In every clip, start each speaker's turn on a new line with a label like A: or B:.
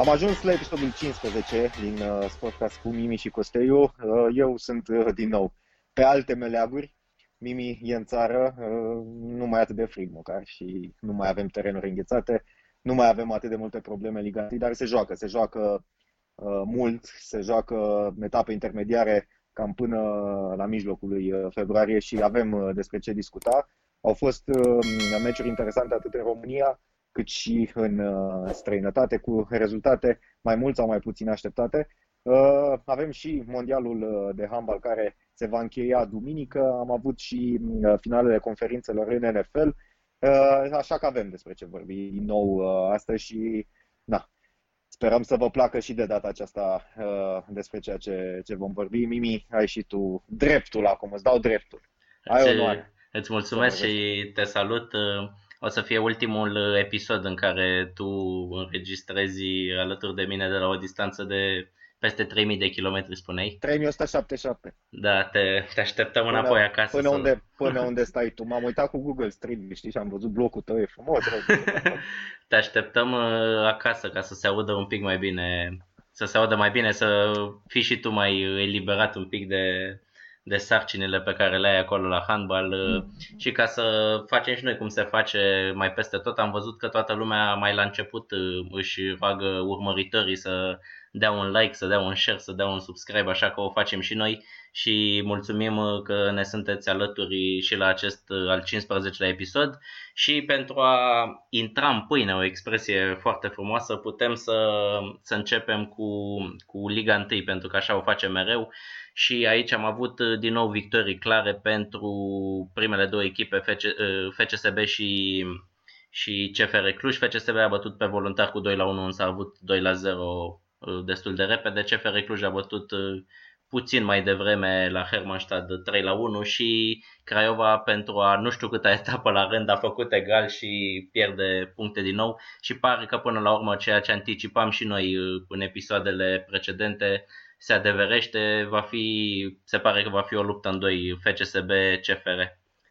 A: Am ajuns la episodul 15 din uh, Sportcast cu Mimi și Costeiu. Uh, eu sunt uh, din nou pe alte meleaguri. Mimi e în țară, uh, nu mai atât de frig măcar și nu mai avem terenuri înghețate, nu mai avem atât de multe probleme legate, dar se joacă, se joacă uh, mult, se joacă etape intermediare cam până la mijlocul lui uh, februarie și avem uh, despre ce discuta. Au fost uh, meciuri interesante atât în România, cât și în uh, străinătate, cu rezultate mai mult sau mai puțin așteptate. Uh, avem și mondialul uh, de handbal care se va încheia duminică, am avut și finalele conferințelor în NFL, așa că avem despre ce vorbi din nou astăzi și na, sperăm să vă placă și de data aceasta despre ceea ce, ce vom vorbi. Mimi, ai și tu dreptul acum, îți dau dreptul. Ai onoare.
B: Îți mulțumesc și te salut o să fie ultimul uh, episod în care tu înregistrezi alături de mine de la o distanță de peste 3000 de kilometri, spuneai?
A: 3177.
B: Da, te, te așteptăm până, înapoi acasă.
A: Până, să... unde, până unde stai tu. M-am uitat cu Google Street, știi, și am văzut blocul tău, e frumos.
B: te așteptăm uh, acasă ca să se audă un pic mai bine, să se audă mai bine, să fii și tu mai eliberat un pic de, de sarcinile pe care le ai acolo la handbal mm. și ca să facem și noi cum se face mai peste tot, am văzut că toată lumea mai la început uh, își roagă urmăritorii să dea un like, să dea un share, să dea un subscribe, așa că o facem și noi și mulțumim uh, că ne sunteți alături și la acest uh, al 15-lea episod și pentru a intra în pâine, o expresie foarte frumoasă, putem să, să începem cu, cu Liga 1 pentru că așa o facem mereu și aici am avut uh, din nou victorii clare pentru primele două echipe, FC, FCSB și, și CFR Cluj. FCSB a bătut pe voluntar cu 2 la 1, însă a avut 2 la 0 destul de repede. CFR Cluj a bătut puțin mai devreme la Hermannstad 3 la 1 și Craiova pentru a nu știu câta etapă la rând a făcut egal și pierde puncte din nou și pare că până la urmă ceea ce anticipam și noi uh, în episoadele precedente se adeverește, va fi, se pare că va fi o luptă în doi FCSB-CFR.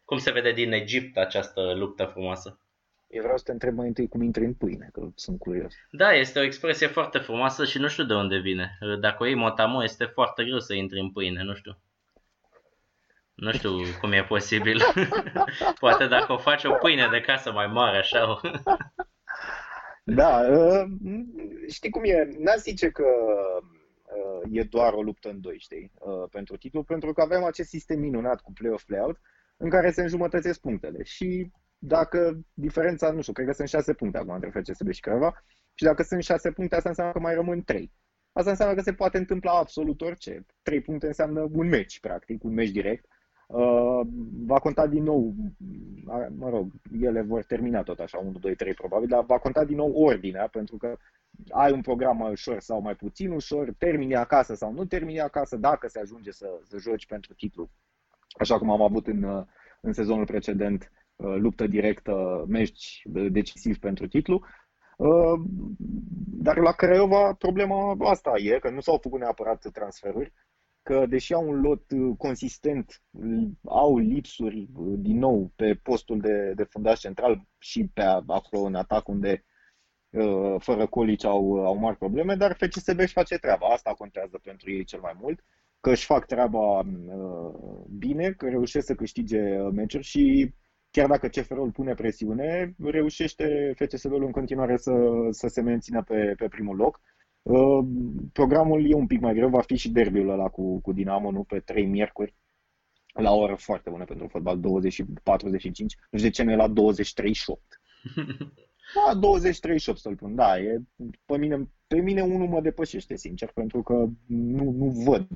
B: Cum se vede din Egipt această luptă frumoasă?
A: Eu vreau să te întreb mai întâi cum intri în pâine, că sunt curios.
B: Da, este o expresie foarte frumoasă și nu știu de unde vine. Dacă o iei motamo, este foarte greu să intri în pâine, nu știu. Nu știu cum e posibil. Poate dacă o faci o pâine de casă mai mare, așa.
A: da, uh, știi cum e? N-a zice că uh, e doar o luptă în doi, știi, uh, pentru titlu, pentru că avem acest sistem minunat cu play-off, play-out, în care se înjumătățesc punctele și dacă diferența, nu știu, cred că sunt 6 puncte acum între FCSB și Craiova, și dacă sunt 6 puncte, asta înseamnă că mai rămân 3. Asta înseamnă că se poate întâmpla absolut orice. 3 puncte înseamnă un meci, practic, un meci direct. Uh, va conta din nou, mă rog, ele vor termina tot așa, 1, 2, 3 probabil, dar va conta din nou ordinea, pentru că ai un program mai ușor sau mai puțin ușor, termini acasă sau nu termini acasă, dacă se ajunge să, să joci pentru titlu, așa cum am avut în, în sezonul precedent, Uh, luptă directă, meci decisiv pentru titlu. Uh, dar la Craiova problema asta e, că nu s-au făcut neapărat transferuri, că deși au un lot uh, consistent, au lipsuri din nou pe postul de, de fundaș central și pe acolo în atac unde fără colici au, au mari probleme, dar FCSB își face treaba. Asta contează pentru ei cel mai mult, că își fac treaba bine, că reușesc să câștige meciuri și chiar dacă CFR-ul pune presiune, reușește FCSB-ul în continuare să, să se mențină pe, pe primul loc. Uh, programul e un pic mai greu, va fi și derbiul ăla cu, cu Dinamo, nu pe 3 miercuri, la o oră foarte bună pentru fotbal, 20 și 45, nu știu de ce nu e la 2038. Da, 20-38 să-l pun, da, e, pe, mine, pe mine unul mă depășește, sincer, pentru că nu, nu văd.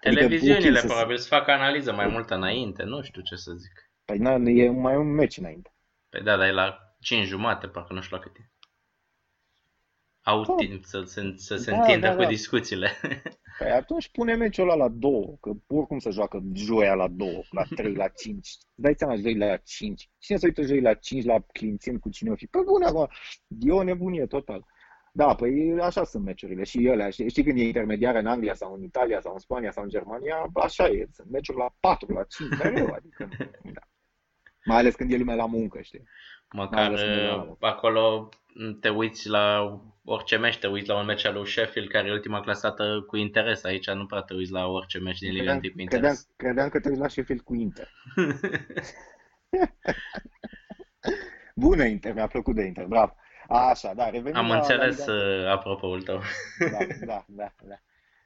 B: Televiziunile adică, probabil să facă analiză mai mult înainte, nu știu ce să zic.
A: Păi na, e mai un meci înainte.
B: Păi da, dar e la 5 jumate, parcă nu știu la cât e. Au oh. timp să, să, să se da, întindă da, cu da. discuțiile.
A: Păi atunci pune meciul ăla la 2, că oricum să joacă joia la 2, la 3, la 5. Dai seama, joi la 5. Cine să uită joi la 5 la Clințen cu cine o fi? Păi bune acum, e o nebunie total. Da, păi așa sunt meciurile și ele. Știi, știi când e intermediară în Anglia sau în Italia sau în Spania sau în Germania, așa e. Sunt meciuri la 4, la 5, mereu. Adică, da. Mai ales când e lumea la muncă, știi?
B: Măcar uh, acolo te uiți la orice meci, te uiți la un meci al lui Sheffield, care e ultima clasată cu interes. Aici nu prea te uiți la orice meci din Liga 1 cu interes.
A: Credeam, credeam că te uiți la Sheffield cu Inter. Bună Inter, mi-a plăcut de Inter, bravo. Așa, da, revenim
B: Am
A: la,
B: înțeles
A: la
B: uh, apropo-ul tău.
A: da, da, da, da.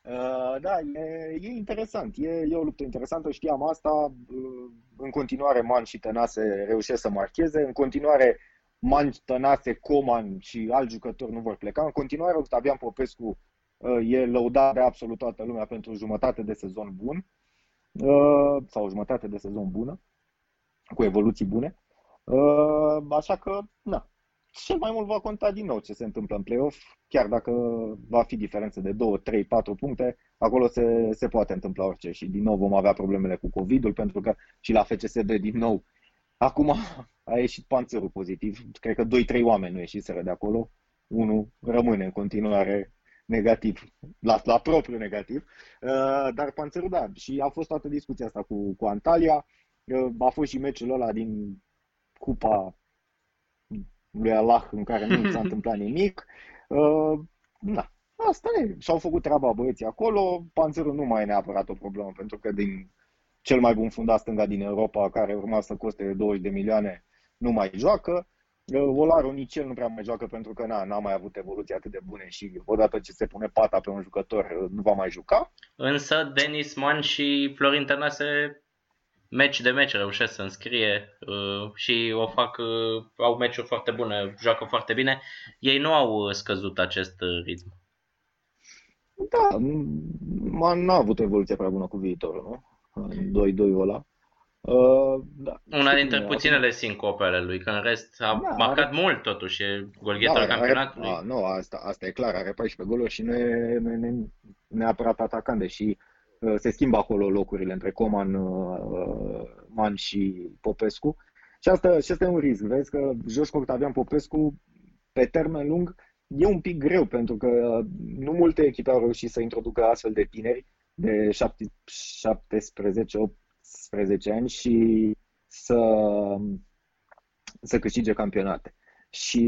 A: Uh, da, e, e interesant, e, e o luptă interesantă, știam asta, uh, în continuare Man și Tănase reușesc să marcheze, în continuare Man, Tănase, Coman și alți jucători nu vor pleca, în continuare Octavian Popescu uh, e lăudat de absolut toată lumea pentru jumătate de sezon bun, uh, sau jumătate de sezon bună, cu evoluții bune, uh, așa că, na, cel mai mult va conta din nou ce se întâmplă în play-off, chiar dacă va fi diferență de 2, 3, 4 puncte, acolo se, se poate întâmpla orice și din nou vom avea problemele cu COVID-ul, pentru că și la FCSB din nou, acum a ieșit panțărul pozitiv, cred că 2-3 oameni nu ieșiseră de acolo, unul rămâne în continuare negativ, la, la propriu negativ, uh, dar panțărul da, și a fost toată discuția asta cu, cu Antalya, uh, a fost și meciul ăla din Cupa lui Allah în care nu s-a întâmplat nimic. Uh, da, asta e. Și-au făcut treaba băieții acolo. Panzerul nu mai e neapărat o problemă, pentru că din cel mai bun fundat stânga din Europa, care urma să coste 20 de milioane, nu mai joacă. Uh, Olarul nici el nu prea mai joacă pentru că na, n-a mai avut evoluții atât de bune și odată ce se pune pata pe un jucător uh, nu va mai juca.
B: Însă Denis Man și Florin Tănase meci de meci reușesc să înscrie uh, și o fac, uh, au meciuri foarte bune, joacă foarte bine. Ei nu au uh, scăzut acest uh, ritm.
A: Da, Man n-a avut o evoluție prea bună cu viitorul, nu? În 2-2 ăla. Uh, da.
B: Una dintre puținele sincope ale lui, că în rest a
A: Da,
B: marcat
A: are-
B: mult totuși, e golghetul
A: Da,
B: campionatului.
A: Are, a, nu, asta, asta e clar, are 14 goluri și nu e, nu e ne- neapărat atacant, deși uh, se schimbă acolo locurile între Coman, uh, Man și Popescu. Și asta, și asta e un risc, vezi că joci cu Octavian Popescu pe termen lung e un pic greu, pentru că uh, nu multe echipe au reușit să introducă astfel de tineri de 17-18 ani și să, să câștige campionate. Și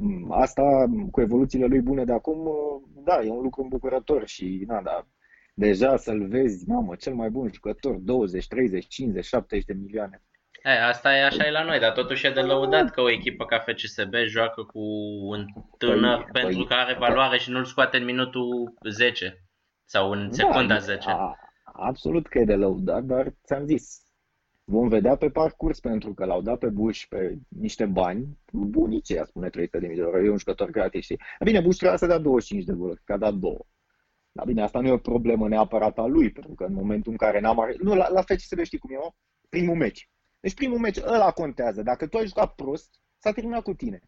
A: m, asta, cu evoluțiile lui bune de acum, uh, da, e un lucru îmbucurător și, na, da, deja să-l vezi, mamă, cel mai bun jucător, 20, 30, 50, 70 de milioane.
B: E, asta e așa e la noi, dar totuși e de lăudat că o echipă ca FCSB joacă cu un tânăr
A: Păi-
B: pentru
A: păi-
B: că are valoare și nu-l scoate în minutul 10 sau în secunda
A: da,
B: 10.
A: A, absolut că e de lăudat, dar ți-am zis, vom vedea pe parcurs, pentru că l-au dat pe Bush pe niște bani, bunice, a spune 300 de mii de euro, e un jucător gratis, știi? Bine, Bush trebuia să dea 25 de goluri, că a dat două. Dar bine, asta nu e o problemă neapărat a lui, pentru că în momentul în care n-am... Are... Nu, la, la FCSB știi cum e, mă? Primul meci. Deci primul meci, ăla contează. Dacă tu ai jucat prost, s-a terminat cu tine.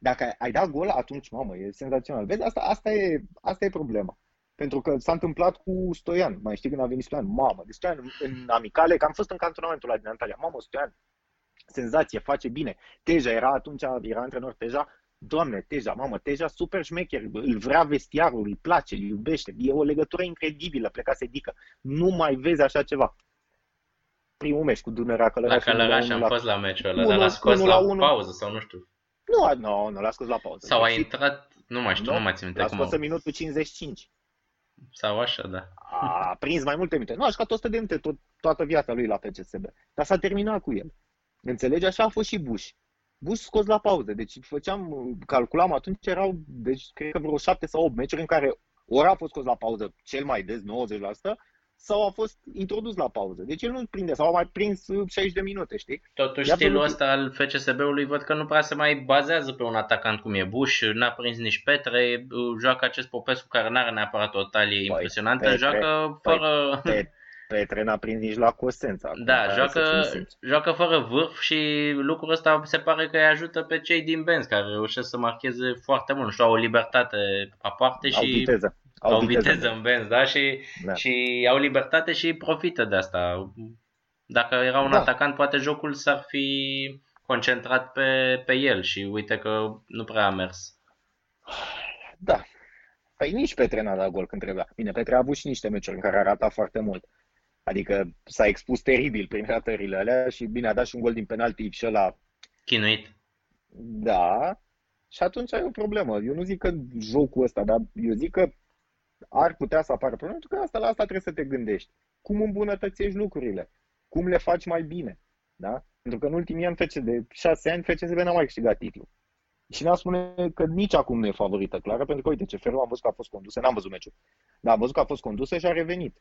A: Dacă ai, ai dat gol, atunci, mamă, e senzațional. Vezi, asta, asta, e, asta e problema. Pentru că s-a întâmplat cu Stoian. Mai știi când a venit Stoian? Mamă, de Stoian în, în amicale, că am fost în cantonamentul ăla din Antalya. Mamă, Stoian, senzație, face bine. Teja era atunci, era antrenor Teja. Doamne, Teja, mamă, Teja super șmecher, îl vrea vestiarul, îi place, îl iubește. E o legătură incredibilă, plecase dică. Nu mai vezi așa ceva. Primul meci cu Dunărea
B: La
A: Călăraș.
B: Călăraș
A: unul
B: am
A: la-
B: fost la meciul ăla,
A: Unu-
B: dar l-a scos
A: unu
B: la,
A: la unu.
B: pauză sau nu știu.
A: Nu, a- nu, nu l-a scos la pauză.
B: Sau a
A: Și-
B: intrat, nu mai știu, nu, mai țin minte
A: L-a
B: cum
A: scos
B: a...
A: în minutul 55.
B: Sau așa, da.
A: A prins mai multe minute. Nu, a jucat 100 de minute tot, toată viața lui la FCSB. Dar s-a terminat cu el. Înțelegi? Așa a fost și Bush. Bush scos la pauză. Deci făceam, calculam atunci erau, deci cred că vreo 7 sau 8 meciuri în care ori a fost scos la pauză cel mai des, 90%, sau a fost introdus la pauză. Deci el nu prinde, sau a mai prins uh, 60 de minute, știi?
B: Totuși
A: E
B: stilul
A: absolut-
B: ăsta al FCSB-ului văd că nu prea se mai bazează pe un atacant cum e Bush, n-a prins nici Petre, joacă acest Popescu care n-are neapărat o talie impresionantă,
A: Petre-
B: joacă
A: păi,
B: fără...
A: Pe, Petre n-a prins nici la Cosența. acum,
B: Da,
A: hai
B: joacă,
A: să fim sinceri.
B: joacă fără vârf și lucrul ăsta se pare că îi ajută pe cei din Benz care reușesc să marcheze foarte mult și au o libertate aparte
A: Au
B: și
A: viteză.
B: au viteză în Benz, da? Și,
A: Da.
B: și au libertate și profită de asta. Dacă era un
A: Da.
B: atacant, poate jocul s-ar fi concentrat pe, pe el și uite că nu prea a mers.
A: Da. Păi nici Petre n-a dat gol când trebuia. Bine, Petre a avut și niște meciuri în care a ratat foarte mult. Adică s-a expus teribil prin ratările alea și bine, a dat și un gol din penalti și ăla,
B: Chinuit.
A: da, Și atunci ai o problemă. Eu nu zic că jocul ăsta, dar eu zic că ar putea să apară probleme, pentru că asta la asta trebuie să te gândești. Cum îmbunătățești lucrurile? Cum le faci mai bine? Da? Pentru că în ultimii ani, FC, de șase ani, FCSB n-a mai câștigat titlul. Și ne-a spune că nici acum nu e favorită clară, pentru că, uite, ce felul am văzut că a fost condusă, n-am văzut meciul, dar am văzut că a fost condusă și a revenit.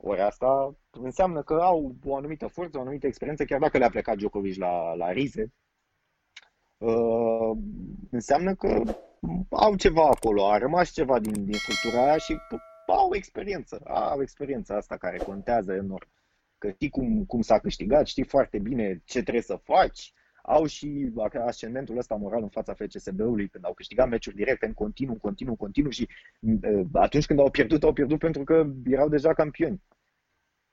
A: Ori asta înseamnă că au o anumită forță, o anumită experiență, chiar dacă le-a plecat Djokovic la, la Rize, uh, înseamnă că au ceva acolo, a rămas ceva din, din structura aia și au experiență, au experiența asta care contează enorm. Că știi cum, cum s-a câștigat, știi foarte bine ce trebuie să faci, au și ascendentul ăsta moral în fața FCSB-ului când au câștigat meciuri direct în continuu, continuu, continuu și uh, atunci când au pierdut, au pierdut pentru că erau deja campioni.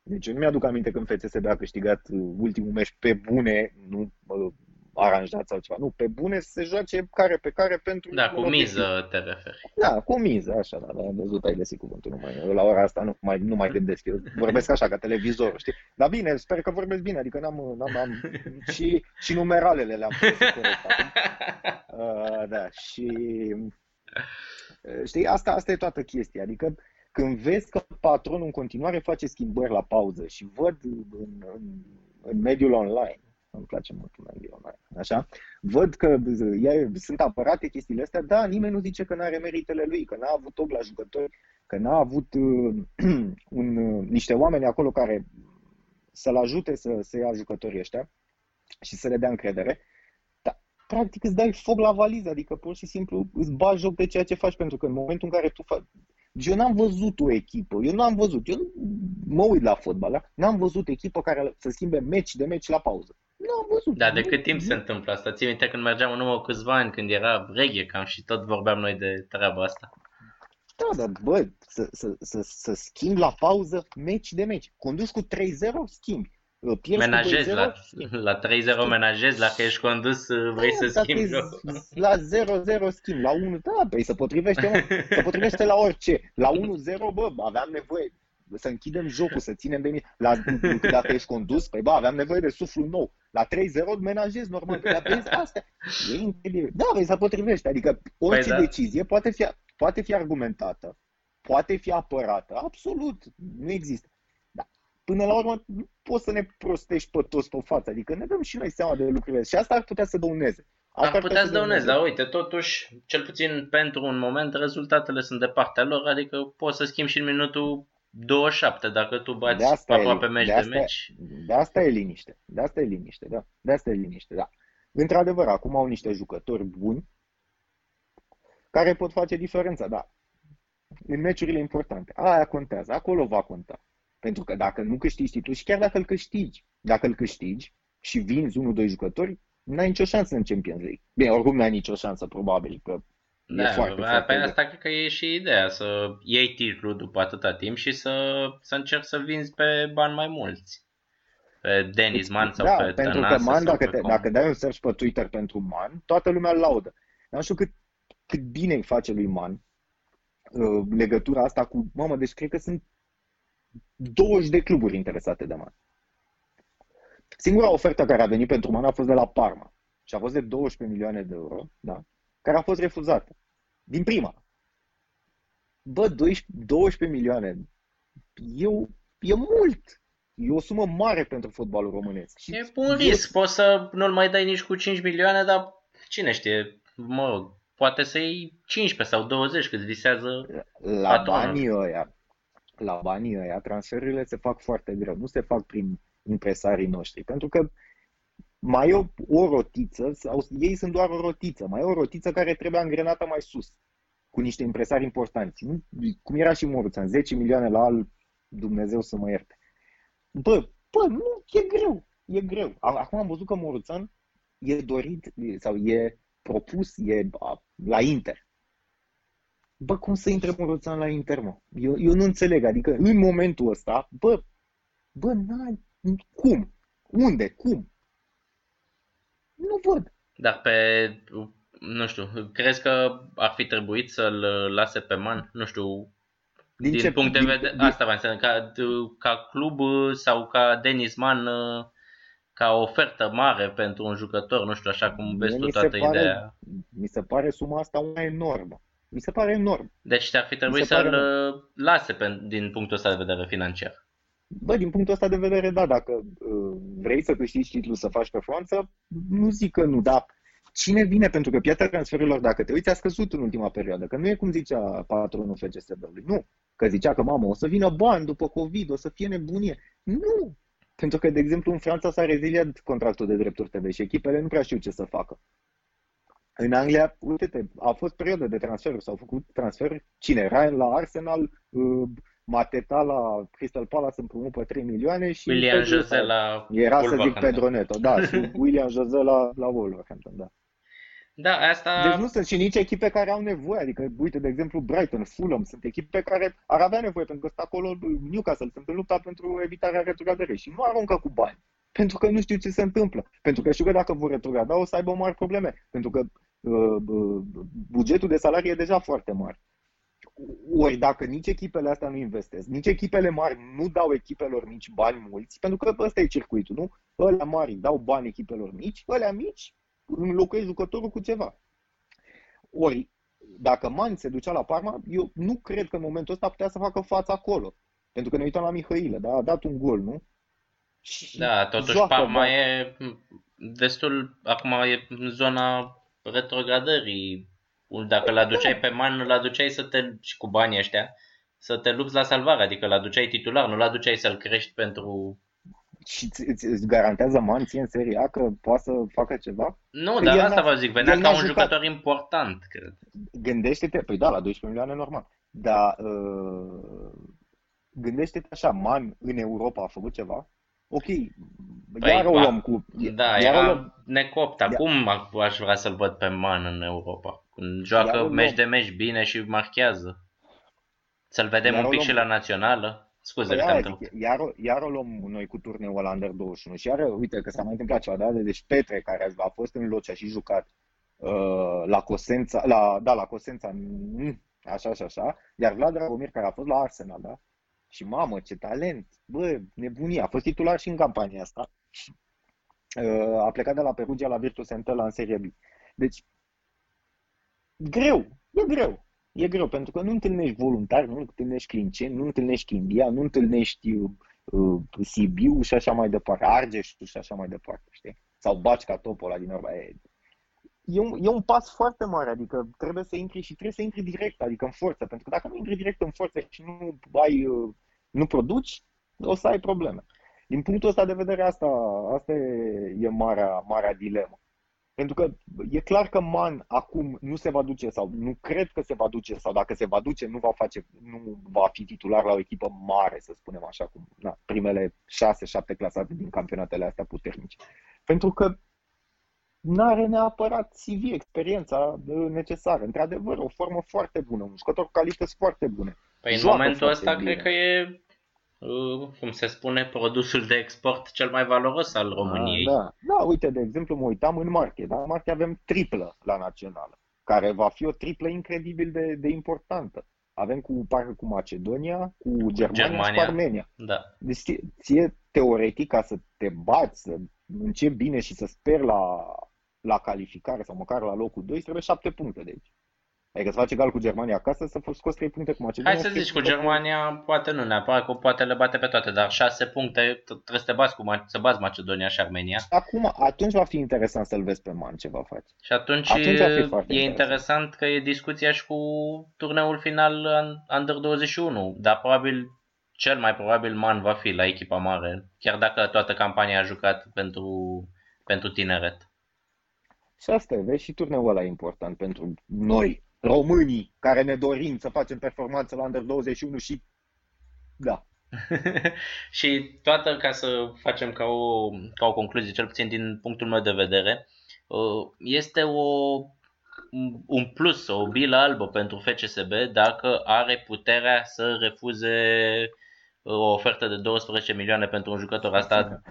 A: Deci eu nu mi-aduc aminte când FCSB a câștigat uh, ultimul meci pe bune, nu uh, aranjat sau ceva. Nu, pe bune se joace care pe care pentru...
B: Da, cu miză te referi.
A: Da, cu miză, așa, da, am văzut, ai găsit cuvântul. Nu mai, la ora asta nu mai, nu mai gândesc, eu vorbesc așa, ca televizor, știi? Dar bine, sper că vorbesc bine, adică n-am, n-am am, și, și numeralele le-am pus corect Uh, da, și uh, știi, asta, asta e toată chestia, adică când vezi că patronul în continuare face schimbări la pauză și văd în, în, în mediul online îmi place mult mediul online, așa, văd că e, sunt apărate chestiile astea, da, nimeni nu zice că nu are meritele lui, că n-a avut og la jucători, că n-a avut uh, un, uh, niște oameni acolo care să-l ajute să, să ia jucătorii ăștia și să le dea încredere, dar practic îți dai foc la valiză, adică pur și simplu îți bagi joc de ceea ce faci, pentru că în momentul în care tu faci, eu n-am văzut o echipă, eu n-am văzut, eu mă uit la fotbal, da? n-am văzut echipă care să schimbe meci de meci la pauză. Nu am văzut.
B: Da, de cât timp se întâmplă asta? Ții minte când mergeam în urmă câțiva ani, când era reghe cam și tot vorbeam noi de treaba asta.
A: Da, dar bă, să, să, să, să schimbi la pauză meci de meci. Condus cu 3-0, schimbi.
B: Pierzi menajezi la, la 3-0 menajezi, dacă ești condus vrei da, să schimbi
A: La 0-0 schimbi, la 1, da, păi se potrivește, mă, se potrivește la orice. La 1-0, bă, aveam nevoie, să închidem jocul, să ținem de mine. La, dacă ești condus, păi bă, aveam nevoie de suflu nou. La 3-0 menajezi normal, dar vezi, asta e incredibil. Da, vezi, se potrivește. Adică orice păi da. decizie poate fi, poate fi argumentată, poate fi apărată, absolut, nu există. Da. Până la urmă, nu poți să ne prostești pe toți pe față, adică ne dăm și noi seama de lucrurile și asta ar putea să dăuneze.
B: Asta ar putea să dăuneze, dar uite, totuși, cel puțin pentru un moment, rezultatele sunt de partea lor, adică poți să schimbi și în minutul 27 dacă tu bați de asta aproape meci de,
A: asta,
B: de meci.
A: De asta e liniște. De asta e liniște, da. De asta e liniște, da. Într-adevăr, acum au niște jucători buni care pot face diferența, da. În meciurile importante. Aia contează, acolo va conta. Pentru că dacă nu câștigi titlul și chiar dacă îl câștigi, dacă îl câștigi și vinzi unul, doi jucători, n-ai nicio șansă în Champions League. Bine, oricum n-ai nicio șansă, probabil, că
B: da, foarte, pe foarte asta cred că e și ideea, să iei titlul după atâta timp și să, să încerci să vinzi pe bani mai mulți. Pe Denis Man sau
A: da,
B: pe
A: pentru că Man, dacă, te, dacă dai un search pe Twitter pentru Man, toată lumea îl laudă. Nu știu cât, cât bine îi face lui Man uh, legătura asta cu, mamă, deci cred că sunt 20 de cluburi interesate de Man. Singura ofertă care a venit pentru Man a fost de la Parma și a fost de 12 milioane de euro, da? Care a fost refuzată. Din prima. Bă, 12, 12 milioane. Eu, e mult. E o sumă mare pentru fotbalul românesc.
B: Și e un risc. Poți să nu-l mai dai nici cu 5 milioane, dar cine știe, mă rog, poate să iei 15 sau 20 cât visează
A: La patronul. banii ăia, la banii ăia, transferurile se fac foarte greu. Nu se fac prin impresarii noștri. Pentru că mai e o, o rotiță, sau ei sunt doar o rotiță, mai e o rotiță care trebuie angrenată mai sus, cu niște impresari importanți. Nu, cum era și Moruțan, 10 milioane la al Dumnezeu să mă ierte. Bă, bă, nu, e greu, e greu. Acum am văzut că Moruțan e dorit sau e propus, e la Inter. Bă, cum să intre Moruțan la Inter, mă? Eu, eu nu înțeleg, adică în momentul ăsta, bă, bă, n cum? Unde? Cum? Nu văd.
B: Dar pe, nu știu, crezi că ar fi trebuit să-l lase pe Man? Nu știu, din, din ce, punct de vedere, din, asta va înseamnă, ca, ca club sau ca Denis Man ca o ofertă mare pentru un jucător, nu știu, așa cum vezi tu toată
A: pare,
B: ideea.
A: Mi se pare suma asta una enormă. Mi se pare enorm.
B: Deci te-ar fi trebuit să-l pare... lase pe, din punctul ăsta de vedere financiar.
A: Bă, din punctul ăsta de vedere, da, dacă uh, vrei să câștigi titlul, să faci performanță, nu zic că nu, dar cine vine? Pentru că piața transferurilor, dacă te uiți, a scăzut în ultima perioadă. Că nu e cum zicea patronul FCSB-ului. Nu. Că zicea că, mamă, o să vină bani după COVID, o să fie nebunie. Nu. Pentru că, de exemplu, în Franța s-a reziliat contractul de drepturi TV și echipele nu prea știu ce să facă. În Anglia, uite-te, a fost perioadă de transferuri, s-au făcut transferuri. Cine? Ryan la Arsenal, uh, Mateta la Crystal Palace împrumut pe 3 milioane și
B: William Jose la
A: Era să zic Pedro Neto, da, și William Jose la, la Wolverhampton, da.
B: Da, asta...
A: Deci nu sunt și nici echipe care au nevoie, adică, uite, de exemplu, Brighton, Fulham, sunt echipe care ar avea nevoie, pentru că sunt acolo Newcastle, sunt în lupta pentru evitarea retrogradării și nu aruncă cu bani, pentru că nu știu ce se întâmplă, pentru că știu că dacă vor retrograda o să aibă mari probleme, pentru că uh, uh, bugetul de salarii e deja foarte mare. Ori dacă nici echipele astea nu investesc, nici echipele mari nu dau echipelor mici bani mulți, pentru că ăsta e circuitul, nu? Ălea mari dau bani echipelor mici, ălea mici înlocuiesc jucătorul cu ceva. Ori, dacă Manț se ducea la Parma, eu nu cred că în momentul ăsta putea să facă față acolo. Pentru că ne uităm la Mihailă, da? a dat un gol, nu?
B: Și da, totuși Parma da. e destul, acum e în zona retrogradării. Dacă îl aduceai pe Man, îl aduceai să te, și cu banii ăștia, să te lupți la salvare, adică îl aduceai titular, nu îl aduceai să-l crești pentru
A: și îți, îți garantează Man ție în Serie A că poate să facă ceva?
B: Nu, că dar asta vă zic, venea ca un jucat. jucător important, cred.
A: Gândește-te, păi da, la 12 milioane normal, dar uh, gândește-te așa, Man în Europa a făcut ceva? Ok, păi, iar o luăm cu...
B: Da, era luăm, necopt. Acum ia, aș vrea să-l văd pe Man în Europa. Când joacă meci de meci bine și marchează. Să-l vedem un pic și la națională. Scuze, păi
A: zic, iar, iar o luăm noi cu turneul ăla Under 21 și iar, uite că s-a mai întâmplat ceva, da? Deci Petre, care a fost în Locea și jucat uh, la Cosența, la, da, la Cosența, mm, așa și așa, iar Vlad Dragomir, care a fost la Arsenal, da? Și mamă, ce talent! Bă, nebunie, a fost titular și în campania asta. Uh, a plecat de la Perugia la Virtus Entella în Serie B. Deci, greu, e greu. E greu, pentru că nu întâlnești voluntari, nu întâlnești clinceni, nu întâlnești India, nu întâlnești uh, uh, Sibiu și așa mai departe, Argeșul și așa mai departe, știi? Sau baci ca topul ăla din urmă. E, e, un, e un pas foarte mare, adică trebuie să intri și trebuie să intri direct, adică în forță, pentru că dacă nu intri direct în forță și nu ai, uh, nu produci, o să ai probleme. Din punctul ăsta de vedere, asta, asta e, e marea, marea dilemă. Pentru că e clar că Man acum nu se va duce sau nu cred că se va duce sau dacă se va duce nu va, face, nu va fi titular la o echipă mare, să spunem așa, cum na, primele 6-7 clasate din campionatele astea puternice. Pentru că nu are neapărat CV, experiența necesară. Într-adevăr, o formă foarte bună, un jucător cu calități foarte bune.
B: Păi în momentul ăsta bine. cred că e Uh, cum se spune, produsul de export cel mai valoros al României.
A: Da, da. da uite, de exemplu, mă uitam în marche. Da? În marche avem triplă la națională, care va fi o triplă incredibil de, de importantă. Avem cu, parcă cu Macedonia, cu Germania, Germania și cu Armenia.
B: Da.
A: Deci ție, ție, teoretic, ca să te bați, să începi bine și să speri la, la calificare sau măcar la locul 2, trebuie 7 puncte de aici. Adică să faci egal cu Germania acasă, să scos 3 puncte cu Macedonia.
B: Hai să zici, cu Germania poate nu neapărat, că poate le bate pe toate, dar 6 puncte trebuie să te bați cu să bați Macedonia și Armenia.
A: Acum, atunci va fi interesant să-l vezi pe Man ce va face.
B: Și atunci, atunci va fi e interesant. interesant că e discuția și cu turneul final Under 21, dar probabil cel mai probabil Man va fi la echipa mare, chiar dacă toată campania a jucat pentru, pentru tineret.
A: Și asta e, vezi, și turneul ăla e important pentru noi, românii care ne dorim să facem performanță la Under 21 și da.
B: și toată, ca să facem ca o, ca o concluzie, cel puțin din punctul meu de vedere, uh, este o, un plus, o bilă albă pentru FCSB dacă are puterea să refuze o ofertă de 12 milioane pentru un jucător. Asta,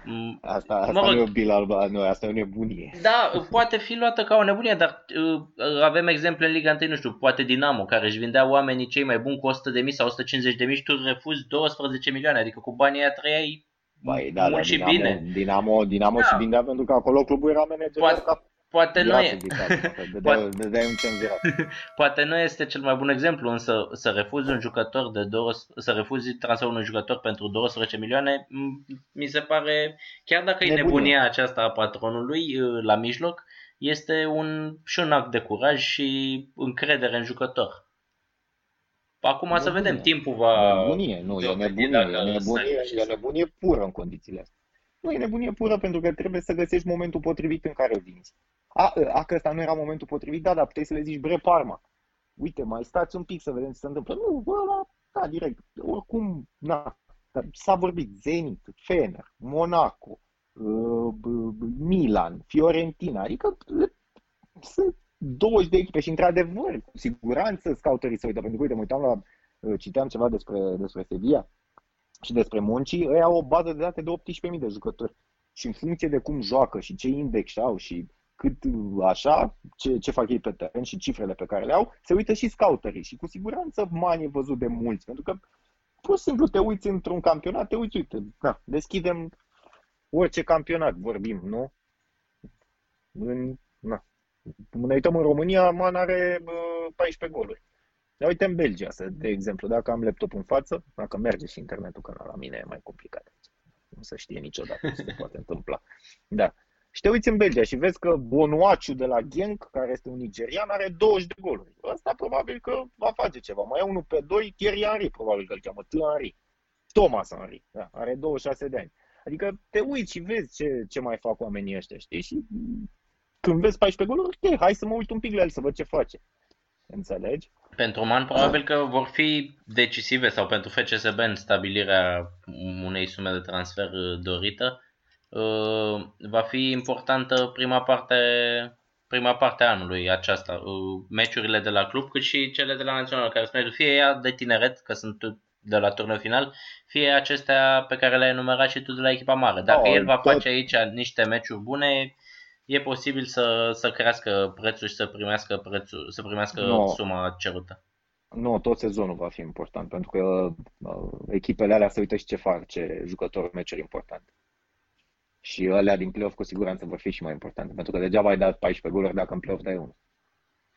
A: asta, asta mă rog, nu e o bilă albă, nu, asta e o nebunie.
B: Da, poate fi luată ca o nebunie, dar uh, avem exemple în Liga 1, nu știu, poate Dinamo, care își vindea oamenii cei mai buni cu 100 de mii sau 150 de mii și tu refuzi 12 milioane, adică cu banii aia trăiai
A: Băi, da, da,
B: mult și
A: Dinamo,
B: bine.
A: Dinamo, Dinamo
B: Da.
A: și bine pentru că acolo clubul era manager
B: Poate-
A: ca
B: Poate nu,
A: Era
B: e,
A: să zic asta, că dădeai-
B: Poate-
A: dădeai un cenzurat.
B: poate nu este cel mai bun exemplu, însă să refuzi un jucător de două, să refuzi transferul unui jucător pentru 12 milioane, m- mi se pare, chiar dacă e
A: Nebunie.
B: nebunia aceasta a patronului uh, la mijloc, este un, și un act de curaj și încredere în jucător. Acum să
A: Nebunie.
B: vedem, timpul va...
A: Nebunie, nu, e
B: dovedi
A: nebunie,
B: dacă
A: e nebunie,
B: să reuși
A: e
B: să-
A: nebunie pură în condițiile astea. Nu, e nebunie pură pentru că trebuie să găsești momentul potrivit în care îl vinzi. A, a, că ăsta nu era momentul potrivit, da, dar puteai să le zici, bre, Parma, uite, mai stați un pic să vedem ce se întâmplă. Nu, bă, ăla, da, direct, oricum, na, dar s-a vorbit Zenit, Fener, Monaco, uh, b- b- Milan, Fiorentina, adică le- sunt 20 de echipe și într-adevăr, cu siguranță scouterii se uită, pentru că uite, mă uitam la, uh, citeam ceva despre, despre Sevilla și despre Monci, ei au o bază de date de 18.000 de jucători. Și în funcție de cum joacă și ce index au și cât uh, așa, ce, ce fac ei pe teren și cifrele pe care le au, se uită și scouterii și cu siguranță Mani e văzut de mulți, pentru că pur și simplu te uiți într-un campionat, te uiți, uite, da, deschidem orice campionat, vorbim, nu? În, na. Ne uităm în România, Man are bă, 14 goluri. Ne uităm în Belgia, să, de exemplu, dacă am laptopul în față, dacă merge și internetul, că la mine e mai complicat. Nu se știe niciodată ce se poate întâmpla. Da. Și te uiți în Belgia și vezi că Bonuaciu de la Genk, care este un nigerian, are 20 de goluri. Ăsta probabil că va face ceva. Mai e unul pe doi, Thierry Henry, probabil că îl cheamă T. Henry. Thomas Henry, da, are 26 de ani. Adică te uiți și vezi ce, ce mai fac oamenii ăștia, știi? Și mm, când vezi 14 goluri, ok, hai să mă uit un pic la el să văd ce face. Înțelegi?
B: Pentru Man probabil că vor fi decisive sau pentru FCSB în stabilirea unei sume de transfer uh, dorită. Uh, Va fi importantă prima parte, prima parte a anului aceasta, uh, meciurile de la club cât și cele de la național, care sunt fie ea de tineret, că sunt de la turnul final, fie acestea pe care le-ai enumerat și tu de la echipa mare. Dacă
A: Oh,
B: el va
A: tot-
B: face aici niște meciuri bune, e posibil să, să crească prețul și să primească, prețul, să primească
A: No.
B: suma cerută.
A: Nu, tot sezonul va fi important, pentru că uh, echipele alea se uită și ce fac, ce jucători meciuri importante. Și alea din play-off cu siguranță vor fi și mai importante, pentru că degeaba ai dat 14 goluri dacă în play-off dai unul.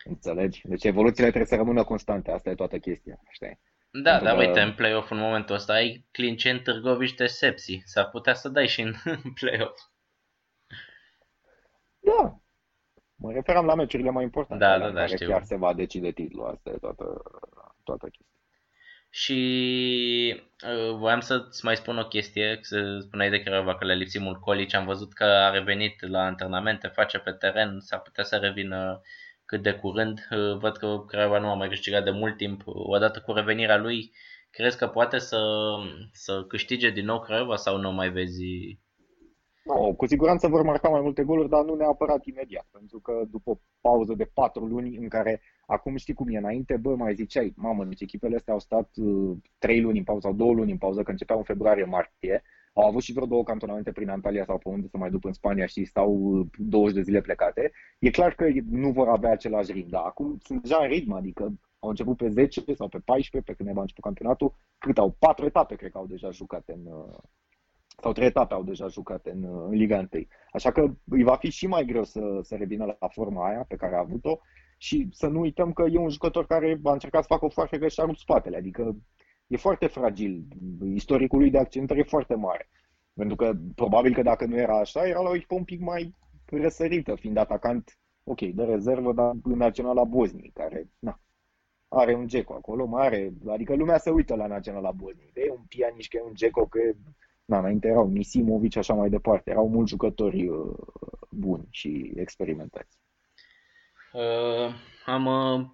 A: Înțelegi? Deci evoluțiile trebuie să rămână constante, asta e toată chestia, știi?
B: Da,
A: Pentru
B: dar
A: că-
B: uite, în play-off în momentul ăsta ai Clincen, Târgoviște, Sepsi. S-ar putea să dai și în play-off.
A: Da. Mă referam la meciurile mai importante,
B: Da,
A: alea
B: da,
A: în
B: da,
A: care
B: știu.
A: chiar se va decide titlul, asta e toată, toată chestia.
B: Și uh, voiam să-ți mai spun o chestie, să spuneai de Craiova că le lipsi mult Colici, am văzut că a revenit la antrenamente, face pe teren, s-ar putea să revină cât de curând. Uh, Văd că Craiova nu a mai câștigat de mult timp. Odată cu revenirea lui, crezi că poate să, să câștige din nou Craiova sau nu mai vezi?
A: No, cu siguranță vor marca mai multe goluri, dar nu neapărat imediat, pentru că după o pauză de patru luni în care acum știi cum e înainte, bă, mai ziceai, mamă, deci echipele astea au stat uh, trei luni în pauză sau două luni în pauză, că începeau în februarie-martie, au avut și vreo două cantonamente prin Antalya sau pe unde să mai duc în Spania și stau uh, 20 de zile plecate. E clar că nu vor avea același ritm, dar acum sunt deja în ritm, adică au început pe 10 sau pe 14, pe când ne-am început campionatul, cât au? Patru etape, cred că au deja jucate în, uh, sau trei etape au deja jucate în, în Liga 1. Așa că îi va fi și mai greu să, să revină la forma aia pe care a avut-o. Și să nu uităm că e un jucător care a încercat să facă o foarte că și-a rupt spatele, adică e foarte fragil, istoricul lui de accidentări e foarte mare. Pentru că probabil că dacă nu era așa, era la o echipă un pic mai răsărită, fiind atacant, ok, de rezervă, dar în Naționala Bosniei, care, na, are un Geco acolo, mai are, adică lumea se uită la Naționala Bosniei, că e un pianiș, că e un Geco, că e Na, înainte erau Nisimovic și așa mai departe. Erau mulți jucători uh, buni și experimentați.
B: Uh, am uh,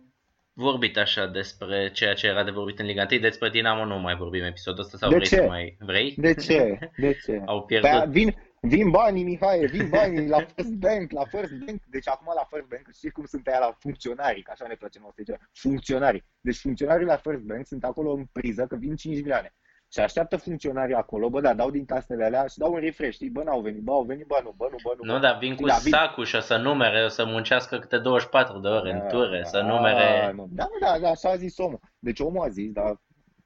B: vorbit așa despre ceea ce era de vorbit în Liga 1, despre Dinamo nu mai vorbim episodul ăsta sau
A: De
B: vrei
A: ce?
B: să mai vrei?
A: De ce? De ce?
B: Au
A: Păi,
B: pierdut.
A: vin, vin banii, Mihai, vin banii la First Bank, la First Bank. Deci acum la First Bank, știi cum sunt aia la funcționari, că așa ne place nouă să zicem, funcționari. Deci funcționarii la First Bank sunt acolo în priză, că vin 5 milioane. Și așteaptă funcționarii acolo, bă, da, dau din taxele alea și dau un refresh, știi, bă, n-au venit, bă, au venit, bă, nu, bă, nu, bă, nu.
B: Nu,
A: bă.
B: dar vin cu
A: Da, vin-
B: sacul și o să numere, o să muncească câte 24 de ore în ture, să
A: Ah,
B: numere...
A: nu. Da, da, da, așa a zis omul. Deci omul a zis, da,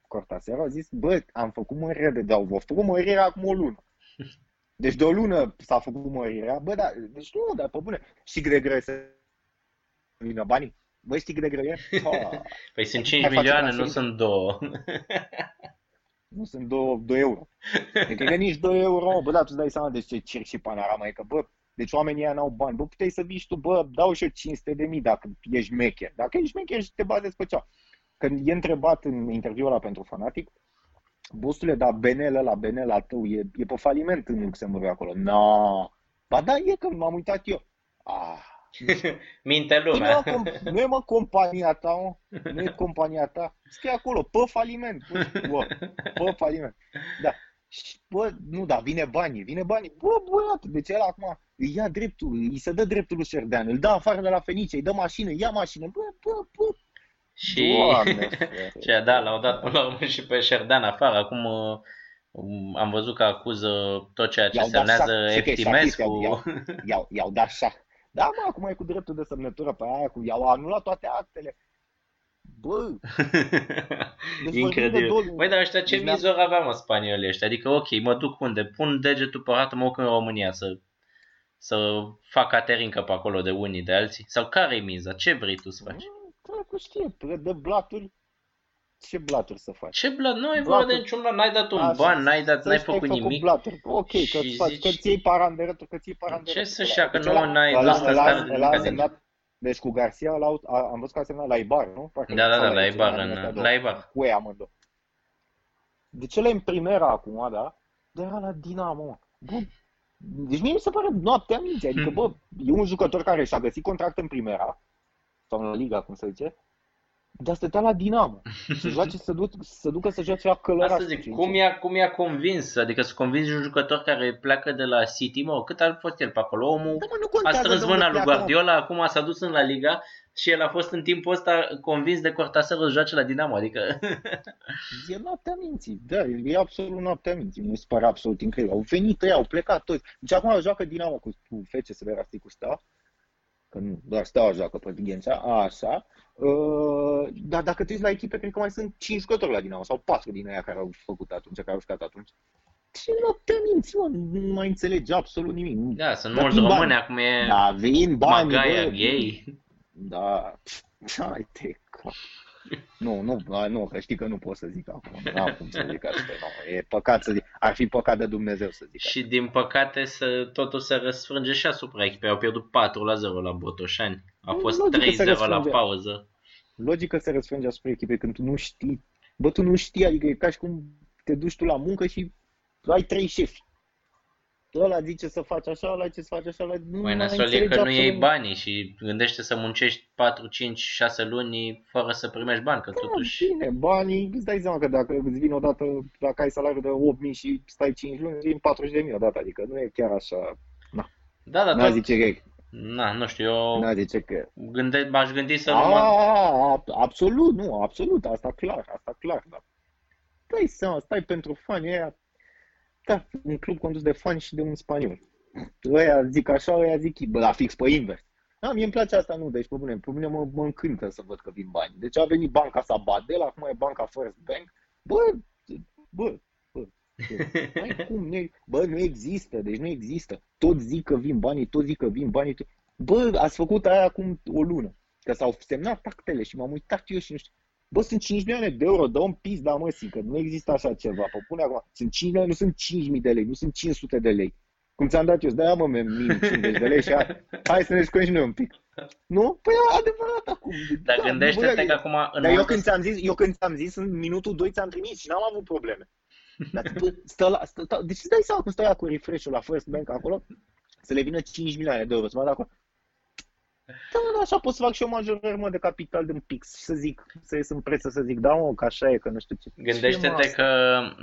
A: Cortasero a zis, bă, am făcut mărire de, da, au făcut mărire acum o lună. Deci de o lună s-a făcut mărirea. Bă, da, deci nu, dar pe bune. Și cât de greu e să vină banii? Bă, știi cât de greu e? Ha.
B: Păi sunt
A: Hai
B: 5
A: face
B: milioane, nu
A: transferul.
B: sunt 2.
A: Nu sunt 2, 2 euro. E că nici 2 euro, bă, da, tu îți dai seama de ce circ și panorama e că, bă, deci oamenii ăia n-au bani. Bă, puteai să vii și tu, bă, dau și eu 500 de mii dacă ești mecher. Dacă ești mecher și te bazezi pe cea. Când e întrebat în interviul ăla pentru fanatic, bostule, dar BNL la BNL la tău e, e pe faliment în Luxemburg acolo. No. Ba da, e că m-am uitat eu. Ah,
B: Minte
A: nu,
B: lumea.
A: e, mă, nu e mă compania ta, mă. Nu e compania ta. Scrie acolo, pe faliment. Bă, bă, pe faliment. Da. Și, bă, nu, da, vine banii, vine banii. Bă, băiat, deci el acum îi ia dreptul, îi se dă dreptul lui Șerdean, îl dă afară de la Fenice, îi dă mașină, ia mașină. Bă, bă, bă,
B: Și
A: Doamne, frate.
B: ce, da, l-au dat până la urmă și pe Șerdan afară. Acum uh, um, am văzut că acuză tot ceea ce
A: I-au dat
B: semnează
A: șah. Și că e
B: Eftimescu.
A: șahist, i-au, i-au dat șah. Da, mă, acum e cu dreptul de semnătură pe aia, cu, i-au anulat toate actele. Bă, deci vorbim de
B: Incredibil.
A: două-
B: Băi, dar ăștia ce
A: Deci ne-am-
B: mizor aveam mă spaniolii ăștia? Adică, ok, mă duc unde? Pun degetul pe hartă, mă duc în România să, să fac caterincă pe acolo de unii, de alții? Sau care-i miza? Ce vrei tu să faci?
A: Dracu știe, de blaturi, ce blaturi să faci?
B: Ce blat? Nu ai vorba de
A: Blaturi.
B: niciun blat, n-ai dat un
A: Așa,
B: ban, n-ai, dat,
A: să
B: n-ai
A: știi că
B: făcut
A: ai
B: nimic.
A: Blaturi. Ok, că
B: Și
A: îți faci,
B: zici-
A: că ți iei paranderătul, că ți iei paranderătul.
B: Ce să-și ia, că
A: Deci
B: nu
A: ăla-
B: n-ai
A: ăla-
B: ăsta
A: ăla-
B: stare
A: ăla a
B: adică-
A: semnat, deci cu Garcia l-au, a, am văzut că a semnat la Ibar, nu? Parcă
B: Da, da,
A: sau
B: da, la
A: Elche,
B: Ibar,
A: una din astea
B: în,
A: două.
B: la Ibar.
A: Cu ei amândouă. Deci ăla e în primera acum, da? Dar era la Dinamo, mă. Bă, deci mie mi se pare noaptea minții. Adică, bă, e un jucător care și-a găsit contract în primera, sau în Liga, cum se zice, dar stătea la Dinamo. Să joace, să, duc, să ducă să joace la Călăraș.
B: Asta zic, cum i-a, cum i-a convins? Adică să convingi un jucător care pleacă de la City, mă, cât a fost el pe acolo? Omul
A: Da, mă, nu
B: a
A: contează
B: strâns
A: de
B: mâna
A: unde
B: lui
A: pleacă, mă.
B: Guardiola, acum s-a dus în La Liga și el a fost în timpul ăsta convins de Cortasero să joace la Dinamo, adică...
A: E noaptea minții, da, e absolut noaptea minții, mi se pare absolut incredibil. Au venit ei, au plecat toți. Deci acum joacă Dinamo cu, cu FCSB Rastic cu Steaua, că nu, doar Steaua joacă pe Ghencea, așa. Uh, dar dacă te uiți la echipe, cred că mai sunt 5 jucători la Dinamo, sau 4 din aia care au făcut atunci, care au jucat atunci. Ce noaptea minții, mă, nu mai înțelege absolut nimic.
B: Da, sunt
A: Dar
B: mulți
A: vin
B: români,
A: bani.
B: acum e
A: Da, vin bani,
B: Magaia,
A: bă,
B: gay.
A: Da, hai te cap. Nu, nu, nu, că știi că nu pot să zic acum. Nu am cum să zic asta. Nu, e păcat să zic. Ar fi păcat de Dumnezeu să zic asta.
B: Și din păcate să, totul se răsfrânge și asupra echipei. Au pierdut 4 la 0 la Botoșani. A
A: Nu,
B: fost
A: logic că se
B: 3-0 la
A: răsfrânge.
B: pauză.
A: Logic că se răsfrânge asupra echipei când tu nu știi. Bă, tu nu știi, adică e ca și cum te duci tu la muncă și ai trei șefi. Ăla zice să faci așa, ăla zice să faci așa, ăla nu
B: Mai
A: mai
B: nasol e
A: înțelegi
B: că nu iei
A: absolut
B: banii și gândește să muncești 4, 5, 6 luni fără să primești bani, că
A: Da,
B: totuși...
A: bine, banii, îți dai seama că dacă îți vin odată, dacă ai salariu de 8.000 și stai 5 luni, îți vin 40.000 odată, adică nu e chiar așa.
B: Da, da,
A: N-a
B: tot...
A: zice că
B: Na, nu știu, eu
A: N-a zice că...
B: gânde... m-aș gândi să nu mă...
A: A, a, absolut, nu, absolut, asta clar, asta clar, dar dai seama, stai pentru fani aia, da, un club condus de fani și de un spaniol. Ăia zic așa, ăia zic, bă, la fix pe invers. Da, mie îmi place asta, nu, deci pe bune, pe mine mă, mă încântă să văd că vin bani. Deci a venit banca Sabadell, acum e banca First Bank, bă, bă, bă, bă, n-ai cum, nu, bă, nu există, deci nu există. Tot zic că vin banii, tot zic că vin banii, tot... bă, ați făcut aia acum o lună, că s-au semnat actele și m-am uitat eu și nu știu, Bă, sunt 5 milioane de euro, dă un pis, da mă, că nu există așa ceva. Pă, pune acum, sunt 5 milioane, nu sunt 5.000 de lei, nu sunt 500 de lei. Cum ți-am dat eu, da mă, minim 50 de lei și hai, hai să ne jucăm și noi un pic. Nu? Păi e adevărat acum.
B: Dar
A: Da,
B: gândește-te
A: bă,
B: că acum... În
A: Dar eu
B: momentul-
A: când ți-am zis, eu când ți-am zis, în minutul 2 ți-am trimis și n-am avut probleme. Dar bă, stă la, stă, stă, deci îți dai seama cum stă ea cu refresh-ul la First Bank acolo, să le vină 5 milioane de euro, să mă dau acolo. Da, mă, da, așa pot să fac și o majorare mă, de capital din pix și să zic, să ies în presă să zic, da mă, că așa e, că nu știu ce. Ce e, mă,
B: Gândește-te
A: asta?
B: că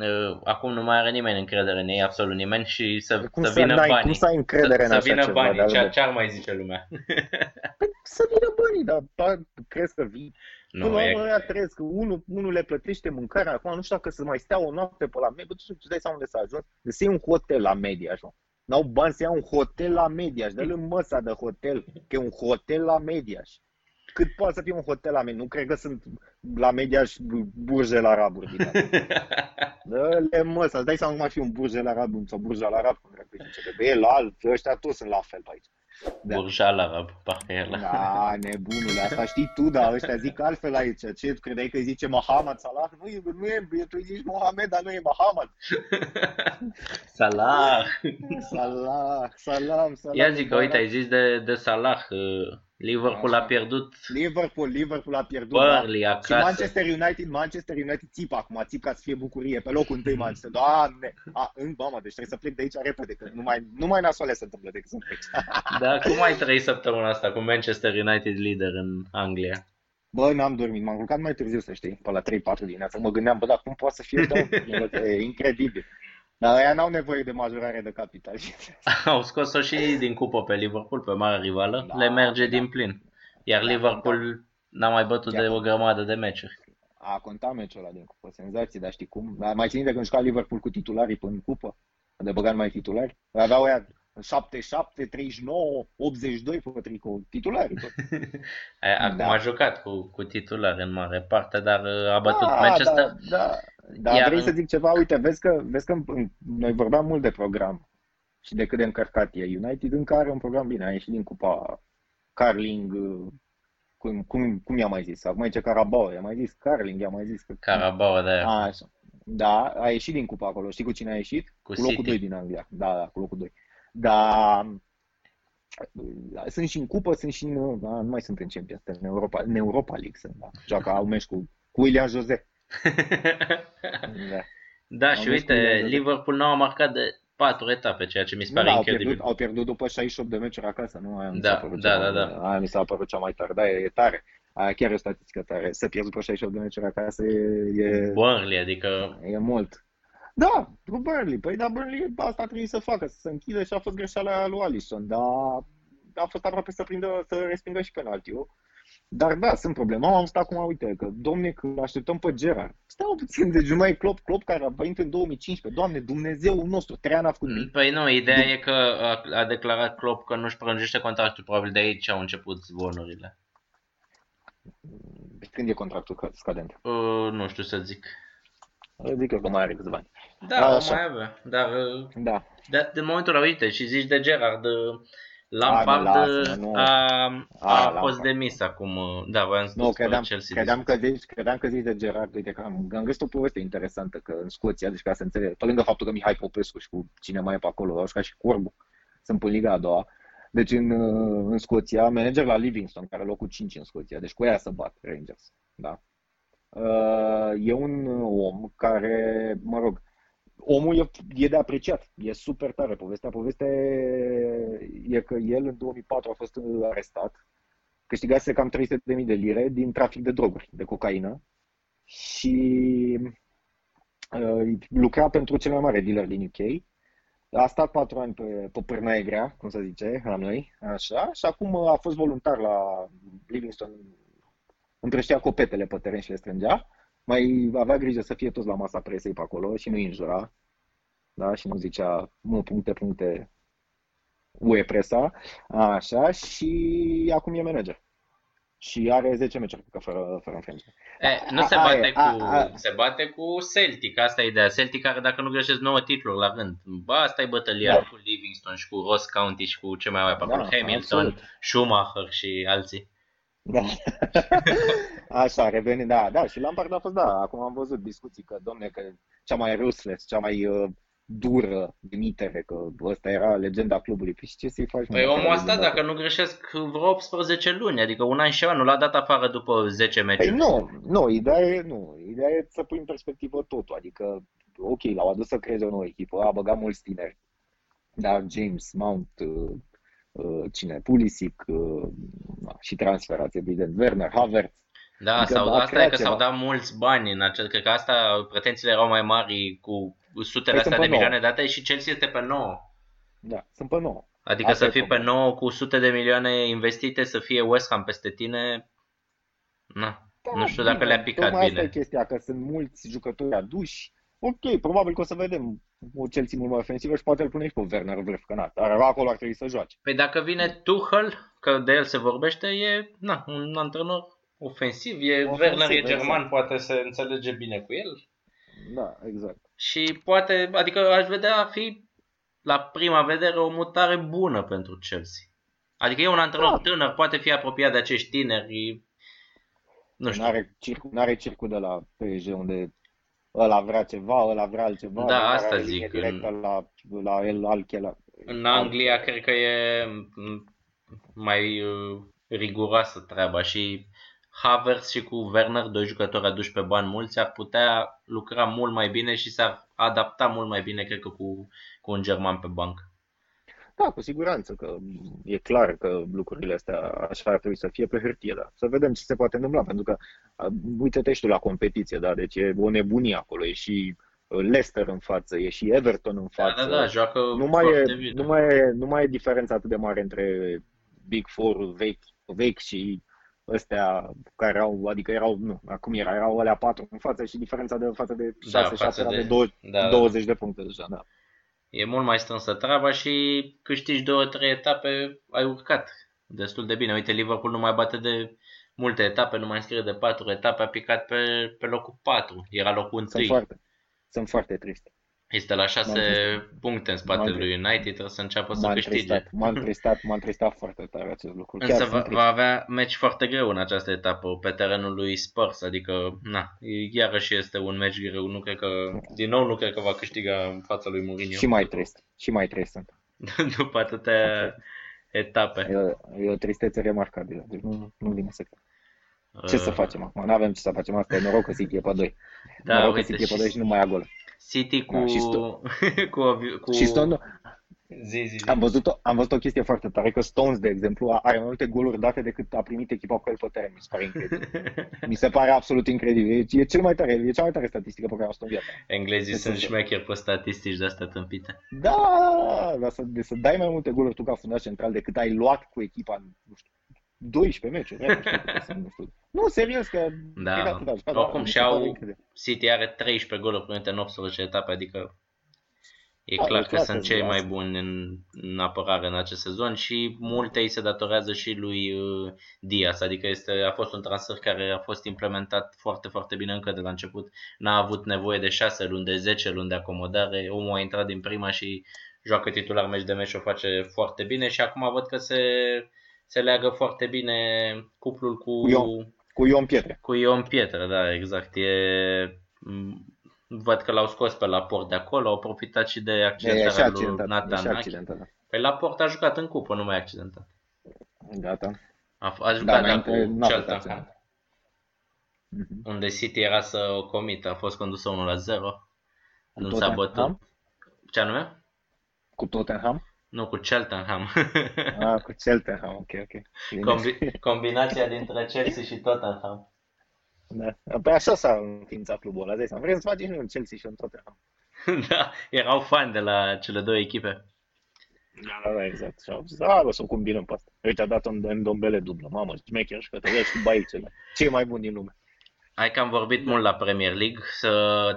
B: uh, acum nu mai are nimeni încredere în ei, absolut nimeni, și să,
A: cum
B: să
A: să,
B: vină
A: n-ai,
B: banii.
A: cum să ai încredere
B: să,
A: în
B: să
A: așa
B: vină
A: ceva?
B: banii,
A: dar-
B: ce, ce ar mai zice lumea?
A: Păi, să vină banii, dar da, crezi că vii? Până
B: Nu,
A: la
B: e,
A: urmă, ăia trăiesc, unul, unul le plătește mâncarea, acum nu știu dacă să mai stea o noapte pe la media, bă, tu îți dai seama unde s-a ajuns, de să iei un hotel la media, așa. N-au bani să ia un hotel la Mediaș, dă-l în măsa de hotel, că e un hotel la Mediaș. Cât poate să fie un hotel la Mediaș? Nu cred că sunt la mediaș și burjel araburi din Dă-le mă, să-ți dai seama cum ar fi un burjel arab sau burjel arab, cum era pe el alt, ăștia toți sunt la fel pe aici.
B: Da. Burjal arab, parcă e la...
A: Da, nebunule, asta știi tu, dar ăștia zic altfel aici. Ce, credeai că zice Mohamed Salah? Nu e, nu e, tu zici Mohamed, dar nu e Mohamed.
B: Salah.
A: Salah, salam, salam.
B: Ia zic că, uite, ai zis de, de Salah, Liverpool Așa. a pierdut.
A: Liverpool, Liverpool a pierdut.
B: Burnley da. acasă.
A: Și Manchester United, Manchester United țip acum, țip ca să fie bucurie pe locul întâi Manchester. Doamne! A, în mamă, deci trebuie să plec de aici repede, că nu mai, nu mai nasoale se întâmplă decât să plec.
B: Da, cum ai trăit săptămâna asta cu Manchester United lider în Anglia?
A: Bă, n-am dormit, m-am culcat mai târziu, să știi, pe la 3-4 dimineața. Mă gândeam, bă, dar cum poate să fie da? E incredibil. Dar aia n-au nevoie de majorare de capital.
B: Au scos-o și din cupă pe Liverpool, pe mare rivală. Da, Le merge da. din plin. Iar da, Liverpool da. n-a mai bătut Chiar de o grămadă de meciuri.
A: A contat meciul ăla din cupă, senzații, dar știi cum? Dar mai țin de când juca Liverpool cu titularii până în cupă? De băgat mai titulari? Aveau aia 77, 39, 82 pe tricou, titulari.
B: Acum da. a jucat cu, cu titulari în mare parte, dar uh, a bătut da, Manchester.
A: Da, da. Dar Iar... vrei să zic ceva, uite, vezi că, vezi că noi vorbeam mult de program și de cât de încărcat e. United încă are un program bine, a ieșit din cupa Carling, uh, cum, cum, cum i-a mai zis? Acum ce Carabao, i-a mai zis Carling, i-a mai zis că...
B: Carabao, da.
A: A, așa. Da, a ieșit din cupa acolo. Știi cu cine a ieșit?
B: Cu,
A: cu locul City. 2 din Anglia. Da, da, cu locul 2. Dar sunt și în cupă, sunt și în, da, nu mai sunt în Champions, în Europa, în Europa League sunt, da. Joacă, au meci cu, cu William Jose.
B: da. da, și uite, Liverpool nu a marcat de patru etape, ceea ce mi se pare
A: da,
B: incredibil.
A: Au pierdut, au pierdut după 68 de meciuri acasă, nu? Aia
B: da, da, da, da.
A: Aia mi s-a părut cea mai tare, da, e, e tare. Aia chiar e o statistică tare. Să pierzi după 68 de meciuri acasă e... e
B: Burnley, adică...
A: E mult. Da, cu Burnley. Păi da, Burnley asta trebuie să facă, să se închide și a fost greșeala lui Alisson, dar a fost aproape să, prindă, să respingă și penaltiul. Dar da, sunt probleme. Am stat acum, uite, că domne, că așteptăm pe Gerard. Stau puțin, de mai Klopp, Klopp care a venit în 2015. Doamne, Dumnezeu nostru, trei ani a făcut nimic.
B: Păi nu, ideea de... e că a, a declarat Klopp că nu-și prelungește contractul, probabil de aici au început zvonurile.
A: Când e contractul scadent?
B: Uh, nu știu să zic.
A: Zic eu că mai are câțiva ani.
B: Da, Așa. mai avea, dar uh, da. de, de momentul ăla, uite, și zici de Gerard, uh, Lampard a, nu, a, a, a fost demis acum, uh, da, voiam să
A: nu, credeam, Chelsea. Credeam că, zici, credeam că zici de Gerard, uite că am, am găsit o poveste interesantă, că în Scoția, deci ca să înțeleg, pe lângă faptul că Mihai Popescu și cu cine mai e pe acolo, au ca și Corbu, sunt pe Liga a doua, deci în, în Scoția, manager la Livingston, care are locul 5 în Scoția, deci cu ea să bat Rangers, da? E un om care, mă rog, omul e, e de apreciat, e super tare. Povestea, povestea e că el în 2004 a fost arestat, câștigase cam 300.000 de lire din trafic de droguri, de cocaină și uh, lucra pentru cel mai mare dealer din UK. A stat patru ani pe, pe pârnaie grea, cum se zice, la noi, așa, și acum a fost voluntar la Livingston împrăștea copetele pe teren și le strângea, mai avea grijă să fie toți la masa presei pe acolo și nu îi înjura, da? și nu zicea, nu, puncte, puncte, UE presa, așa, și acum e manager. Și are 10 meciuri că fără, fără înfrângere.
B: Nu se bate, a, cu, a, a, se bate cu Celtic, asta e ideea. Celtic are, dacă nu greșesc, 9 titluri la rând. Ba, asta e bătălia da. cu Livingston și cu Ross County și cu ce mai avea pe acolo, da, Hamilton, absolut. Schumacher și alții.
A: Da. Așa, revenind, da, da, și Lampard a fost, da, acum am văzut discuții că, domne, că cea mai ruthless, cea mai uh, dură dimitere, că ăsta era legenda clubului. Păi ce să-i faci?
B: Păi omul asta, dacă nu greșesc, vreo 18 luni, adică un an și ceva, nu l-a dat afară după 10 meciuri.
A: Păi nu, nu, ideea e, nu, ideea e să pui în perspectivă totul, adică, ok, l-au adus să creeze o nouă echipă, a băgat mulți tineri, dar James, Mount, uh, Uh, cine, Pulisic uh, și transferați, evident, Werner, Havertz.
B: Da, adică sau, asta e că ceva. s-au dat mulți bani în acel, cred că asta, pretențiile erau mai mari cu sutele păi astea de milioane date și Chelsea este pe 9.
A: Da, sunt pe 9.
B: Adică asta să fii pe 9 cu sute de milioane investite, să fie West Ham peste tine, na, da, nu știu dacă le-a picat bine. Asta
A: e chestia, că sunt mulți jucători aduși, ok, probabil că o să vedem o Chelsea mult mai ofensivă și poate îl pune și pe Werner vârf, că na, dar acolo ar trebui să joace.
B: Păi dacă vine Tuchel, că de el se vorbește, e na, un antrenor ofensiv. E,
A: Ofensiv,
B: Werner e
A: exact.
B: german, poate se înțelege bine cu el.
A: Da, exact.
B: Și poate, adică aș vedea a fi la prima vedere o mutare bună pentru Chelsea. Adică e un antrenor
A: Da.
B: tânăr, poate fi apropiat de acești tineri. Nu știu.
A: N-are circul, n-are circul de la PSG unde ăla vrea ceva, ăla vrea altceva.
B: Da,
A: ăla
B: asta
A: are
B: zic,
A: linie
B: în-
A: Directă la, la el, altchela.
B: În Anglia cred că e m, mai uh, riguroasă treaba și Havertz și cu Werner, doi jucători aduși pe bani mulți, ar putea lucra mult mai bine și s-ar adapta mult mai bine, cred că, cu, cu un german pe bancă.
A: Da, cu siguranță că e clar că lucrurile astea așa ar trebui să fie pe hârtie, da. Să vedem ce se poate întâmpla, pentru că a, uite-te și tu la competiție, da, deci e o nebunie acolo, e și uh, Leicester în față, e și Everton în
B: Da,
A: față.
B: da, da, joacă
A: nu mai,
B: foarte
A: e,
B: bine.
A: nu, mai e, nu mai e diferența atât de mare între Big Four vechi, vechi și ăstea care au, adică erau, nu, acum era, erau alea patru în față și diferența de față de 6-7
B: Da, față
A: era
B: de-
A: de, 20,
B: da, da.
A: 20 de puncte deja, da.
B: E mult mai strânsă treaba și câștigi două, trei etape, ai urcat destul de bine. Uite, Liverpool nu mai bate de multe etape, nu mai înscrie de patru etape, a picat pe, pe locul 4, era locul
A: Sunt
B: întâi.
A: foarte, sunt foarte trist.
B: Este la 6
A: M-am
B: puncte în spatele
A: M-am
B: lui United, trebuie să înceapă să
A: M-a
B: câștige.
A: întristat, m-a întristat, m-a întristat foarte tare acest lucru. Chiar
B: Însă
A: sunt
B: va,
A: trist.
B: va avea meci foarte greu în această etapă pe terenul lui Spurs, adică na, iarăși este un meci greu, nu cred că, din nou nu cred că va câștiga în fața lui Mourinho
A: Și mai trist, și mai trist sunt.
B: după atâtea etape.
A: E o, e o tristețe remarcabilă, deci nu, nu vine să cred. Ce să
B: Uh,
A: facem acum? Nu avem ce să facem, asta e noroc că City e pe 2.
B: Da,
A: noroc că
B: uite,
A: City e pe
B: și-
A: 2 și nu mai ia gol.
B: City cu...
A: Da, și
B: cu, o vi- cu...
A: Și Stone,
B: Zi, zi, zi.
A: am văzut, o, am văzut o chestie foarte tare, că Stones, de exemplu, are mai multe goluri date decât a primit echipa cu el pe teren. Mi se pare incredibil. Mi se pare absolut incredibil. E, e cel mai tare, e cea mai tare statistică pe care am văzut în viața.
B: Englezii
A: Ce
B: sunt
A: să-
B: șmecheri pe statistici de astea tâmpite.
A: Da, da, da, dar să, de să dai mai multe goluri tu ca fundaș central decât ai luat cu echipa, în, nu știu, 12 meciuri. nu știu, nu știu. Nu, serios, că
B: Da.
A: cred că atât a jucat,
B: Oricum
A: mi
B: și
A: se pare
B: au
A: incredibil.
B: City are 13 goluri primite în 18 etape, adică e
A: Da,
B: clar
A: e
B: că
A: clar
B: sunt
A: că
B: cei
A: asta.
B: mai buni în, în apărare în acest sezon și multe îi se datorează și lui uh, Diaz, adică este, a fost un transfer care a fost implementat foarte, foarte bine încă de la început. N-a avut nevoie de 6 luni, de 10 luni de acomodare, omul a intrat din prima și joacă titular meci de meci și o face foarte bine și acum văd că se, se leagă foarte bine cuplul cu,
A: Cu Ion. Cu Ion Pietre.
B: cu Ion Pietră, da, exact. E, m, văd că l-au scos pe la port de acolo, au profitat și de
A: E, e și
B: accidentarea lui
A: accidentat. E și
B: Nathan Ake.
A: accidentat. da.
B: Păi la port a jucat în cupă, nu mai accidentat.
A: Gata.
B: A, a jucat da,
A: înainte
B: cu
A: n-a fost
B: Cheltenham,
A: accidentat. Mhm.
B: unde City era să o comită, a fost condusă 1 la 0.
A: Cu
B: Nu s-a bătut.
A: Tottenham?
B: Ce anume?
A: Cu Tottenham?
B: Nu, cu Cheltenham.
A: Ah, cu Cheltenham, ok, ok. Bine.
B: Combi- combinația dintre Chelsea și Tottenham.
A: Da. Păi așa s-a înființat clubul ăla, dai seama. Vrem să facem și noi un Chelsea și un Tottenham.
B: da, erau fani de la cele două echipe.
A: Da, da, exact. Și au zis, a, bă, să o combinăm pe asta. Uite, a dat un Ndombele dublă. Mamă, șmecher și că te vezi cu baicele. Cei mai buni din lume.
B: Hai că am vorbit mult la Premier League, să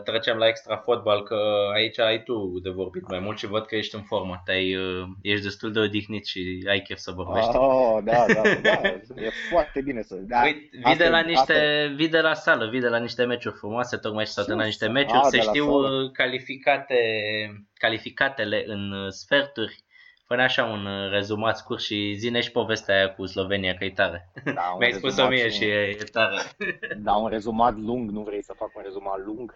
B: trecem la extra fotbal, că aici ai tu de vorbit mai mult și văd că ești în formă. Te-ai, uh, ești destul de odihnit și ai chef să vorbești.
A: Oh, da, da, da. E foarte bine să... Da,
B: Uite, vii
A: asta
B: de
A: e-
B: la
A: asta
B: niște,
A: e-
B: vii de la sală, vii de la niște meciuri frumoase, tocmai și s-au
A: Ce
B: terminat niște
A: să-
B: meciuri,
A: a,
B: să
A: de la
B: știu
A: sală.
B: uh, calificate, calificatele în uh, sferturi. Fă așa un uh, rezumat scurt și zine și povestea aia cu Slovenia, că e tare.
A: Da, un
B: Mi-ai spus-o
A: rezumat
B: mie și e, e tare.
A: Da, un rezumat lung, nu vrei să fac un rezumat lung?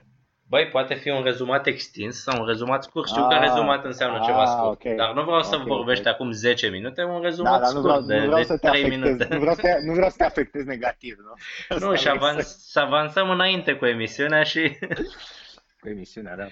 B: Băi, poate fi un rezumat extins sau un rezumat scurt. Știu că
A: Ah,
B: rezumat înseamnă
A: ah,
B: ceva scurt.
A: ok.
B: Dar nu vreau să
A: Ok,
B: vorbești
A: ok.
B: acum 10 minute, un
A: Da,
B: rezumat
A: dar nu
B: scurt
A: vreau,
B: de,
A: nu vreau
B: de
A: să te
B: 3
A: afectez,
B: minute.
A: nu vreau, să te, nu vreau să te afectez negativ, nu?
B: Nu,
A: Asta
B: și
A: vrei
B: avans,
A: să-
B: să avansăm înainte cu emisiunea și...
A: Cu emisiunea, da.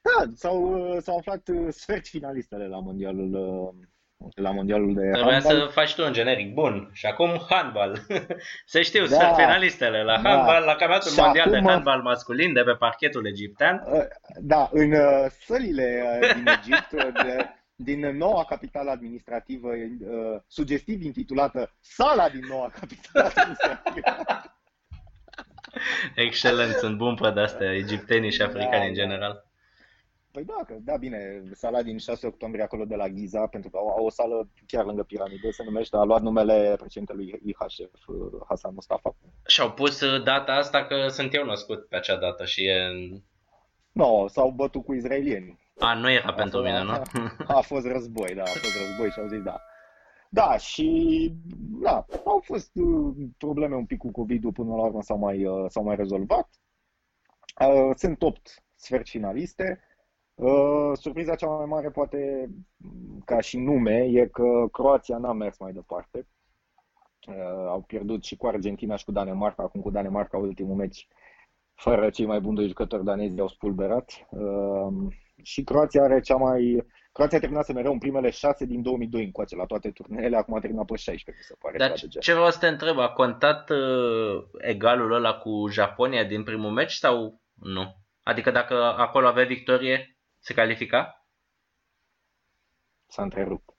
A: Da, s-au, s-au aflat uh, sferți finalistele la mondialul, uh, la mondialul de
B: Trebuia
A: handbal.
B: să faci tu un generic bun. Și acum handbal. să știu,
A: Da.
B: sunt finalistele la
A: Da.
B: handbal, la campionatul
A: Și
B: mondial de
A: acum-
B: handbal masculin de pe parchetul egiptean.
A: Uh, Da, în uh, sălile uh, din Egipt, uh, de, din noua capitală administrativă, uh, sugestiv intitulată Sala din noua capitală administrativă.
B: Excelent, sunt bun pe de-astea, egiptenii și africani
A: Da,
B: în
A: da.
B: general.
A: Păi da, că, da, bine, sala din 6 octombrie acolo de la Giza, pentru că au, au o sală chiar lângă piramidă, se numește, a luat numele președintelui IHF, Hassan Mustafa.
B: Și-au pus uh, data asta că sunt eu născut pe acea dată și e...
A: Nu, no, s-au bătut cu izraelieni.
B: A, nu era a pentru mine, nu?
A: A, a fost război, da, a fost război și au zis da. Da, și da, au fost uh, probleme un pic cu COVID-ul, până la urmă s-au mai, uh, s-au mai rezolvat. Uh, sunt 8 sfert finaliste. Surpriza cea mai mare, poate ca și nume, e că Croația n-a mers mai departe. Au pierdut și cu Argentina și cu Danemarca, acum cu Danemarca ultimul meci, fără cei mai buni doi jucători danezi, au spulberat. Și Croația are cea mai Croația a terminat să mereu în primele șase din 2002 încoace la toate turneele, acum a terminat pe 16, mi se pare.
B: Dar ce vreau să te întreb, a contat uh, egalul ăla cu Japonia din primul meci sau nu? Adică dacă acolo avea victorie, se califica?
A: S-a întrerupt.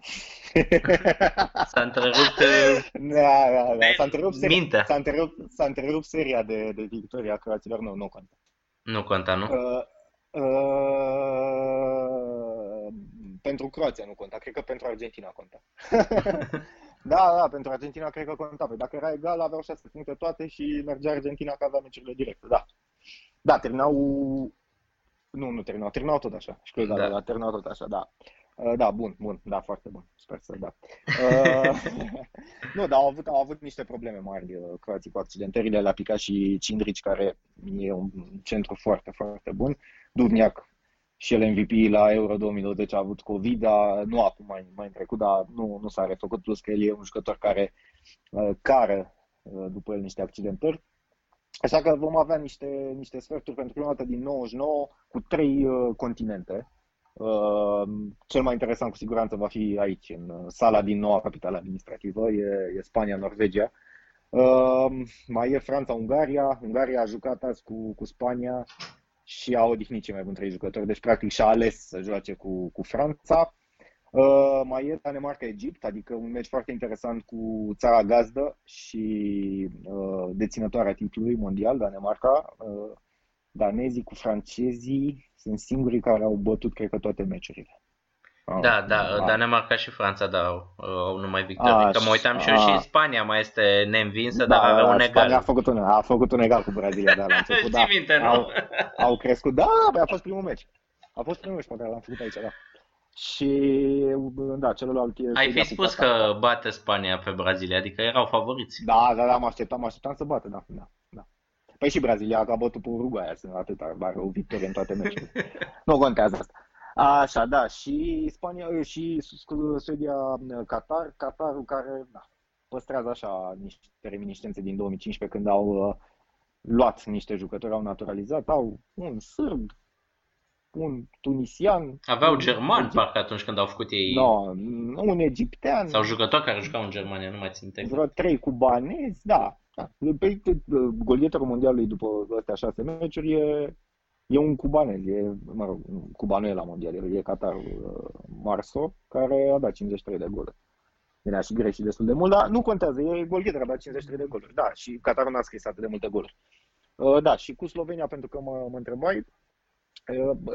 B: s-a întrerupt uh,
A: da, da, da. S-a întrerupt, seria, s-a întrerupt, s-a întrerupt seria de, de victoria croaților, nu, nu conta.
B: Nu conta, nu? Uh,
A: Uh, pentru Croația nu conta, cred că pentru Argentina conta. da, da, pentru Argentina cred că conta. Păi dacă era egal, aveau șase puncte toate și mergea Argentina că avea meciurile directe, da. Da, terminau... Nu, nu terminau, terminau tot așa. Și da, da, da, terminau tot așa, da. Uh, da, bun, bun, da, foarte bun. Sper să da. Uh, nu, dar au avut, au avut niște probleme mari uh, croații cu accidentările. la picat și Cindrici, care e un centru foarte, foarte bun. Duvniac și el MVP la Euro 2020 a avut COVID, dar nu acum mai, mai în trecut, dar nu, nu s-a refăcut, plus că el e un jucător care uh, care uh, după el niște accidentări. Așa că vom avea niște, niște sferturi pentru prima dată din 99 cu trei uh, continente. Uh, cel mai interesant cu siguranță va fi aici, în uh, sala din noua capitală administrativă, e, e Spania, Norvegia. Uh, mai e Franța, Ungaria. Ungaria a jucat azi cu, cu Spania și a odihnit cei mai buni trei jucători, deci practic și-a ales să joace cu, cu Franța. Uh, mai e Danemarca-Egipt, adică un meci foarte interesant cu țara gazdă și uh, deținătoarea titlului mondial, Danemarca. Uh, danezii cu francezii sunt singurii care au bătut, cred că, toate meciurile.
B: Da, da, a, Danemarca și Franța, da, au numai victorii. Că mă uitam și eu și Spania mai este neînvinsă, da, dar avea un egal.
A: Spania a făcut un, a făcut un egal cu Brazilia, da, la început, da.
B: minte, nu?
A: Au, au crescut, da, bă, a fost primul meci. A fost primul meci pe care l-am făcut aici, da. Și, da, celălalt e...
B: Ai fi spus că bate Spania pe Brazilia, adică erau favoriți.
A: Da, da, da, mă așteptam, mă așteptam să bată, da, da. da. Păi și Brazilia a bătut pe Uruguay, sunt atâta, are o victorie în toate meciurile. nu contează asta. Așa, da, și Spania și Suedia, Qatar, Qatarul care da, păstrează așa niște reminiscențe din 2015 când au uh, luat niște jucători, au naturalizat, au un sârb, un tunisian.
B: Aveau german, un parcă atunci când au făcut ei.
A: No, un egiptean.
B: Sau jucători care jucau în Germania, nu mai țin
A: minte. Vreo trei cubanezi, da. da. Pe, golieterul mondialului după astea șase meciuri e E un cubanez, e, mă rog, cubanul e la mondial, e Qatar uh, Marso, care a dat 53 de goluri. Bine, a și greșit destul de mult, dar nu contează, e golgheter, a dat 53 de goluri. Da, și Qatar n-a scris atât de multe goluri. Uh, da, și cu Slovenia, pentru că mă, mă întrebai, uh,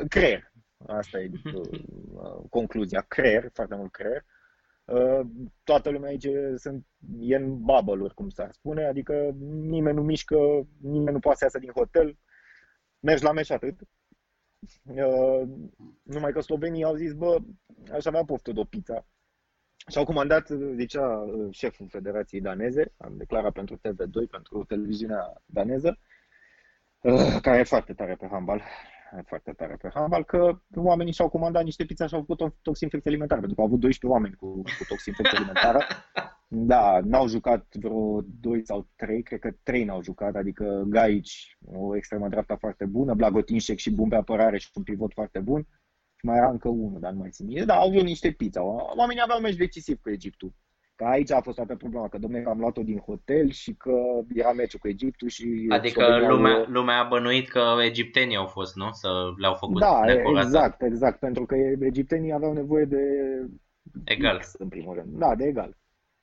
A: creier. Asta e uh, concluzia, creier, foarte mult creier. Uh, toată lumea aici sunt, e în bubble cum s-ar spune, adică nimeni nu mișcă, nimeni nu poate să iasă din hotel, mergi la meci atât. Uh, numai că slovenii au zis, bă, aș avea poftă de o pizza. Și au comandat, zicea uh, șeful Federației Daneze, am declarat pentru TV2, pentru televiziunea daneză, uh, care e foarte tare pe handbal, e foarte tare pe handbal, că oamenii și-au comandat niște pizza și au făcut o toxinfecție alimentară, pentru că au avut 12 oameni cu, cu toxinfecție alimentară. Da, n-au jucat vreo 2 sau 3, cred că 3 n-au jucat, adică Gaici, o extremă dreapta foarte bună, Blagotinșec și bun pe apărare și un pivot foarte bun. Și mai era încă unul, dar nu mai țin. Da, au avut niște pizza. Oamenii aveau un meci decisiv cu Egiptul. Că aici a fost toată problema, că domnule am luat-o din hotel și că era meciul cu Egiptul și...
B: Adică lumea, lumea a bănuit că egiptenii au fost, nu? Să le-au făcut
A: Da, exact, exact, pentru că egiptenii aveau nevoie de...
B: Egal.
A: X, în primul rând. Da, de egal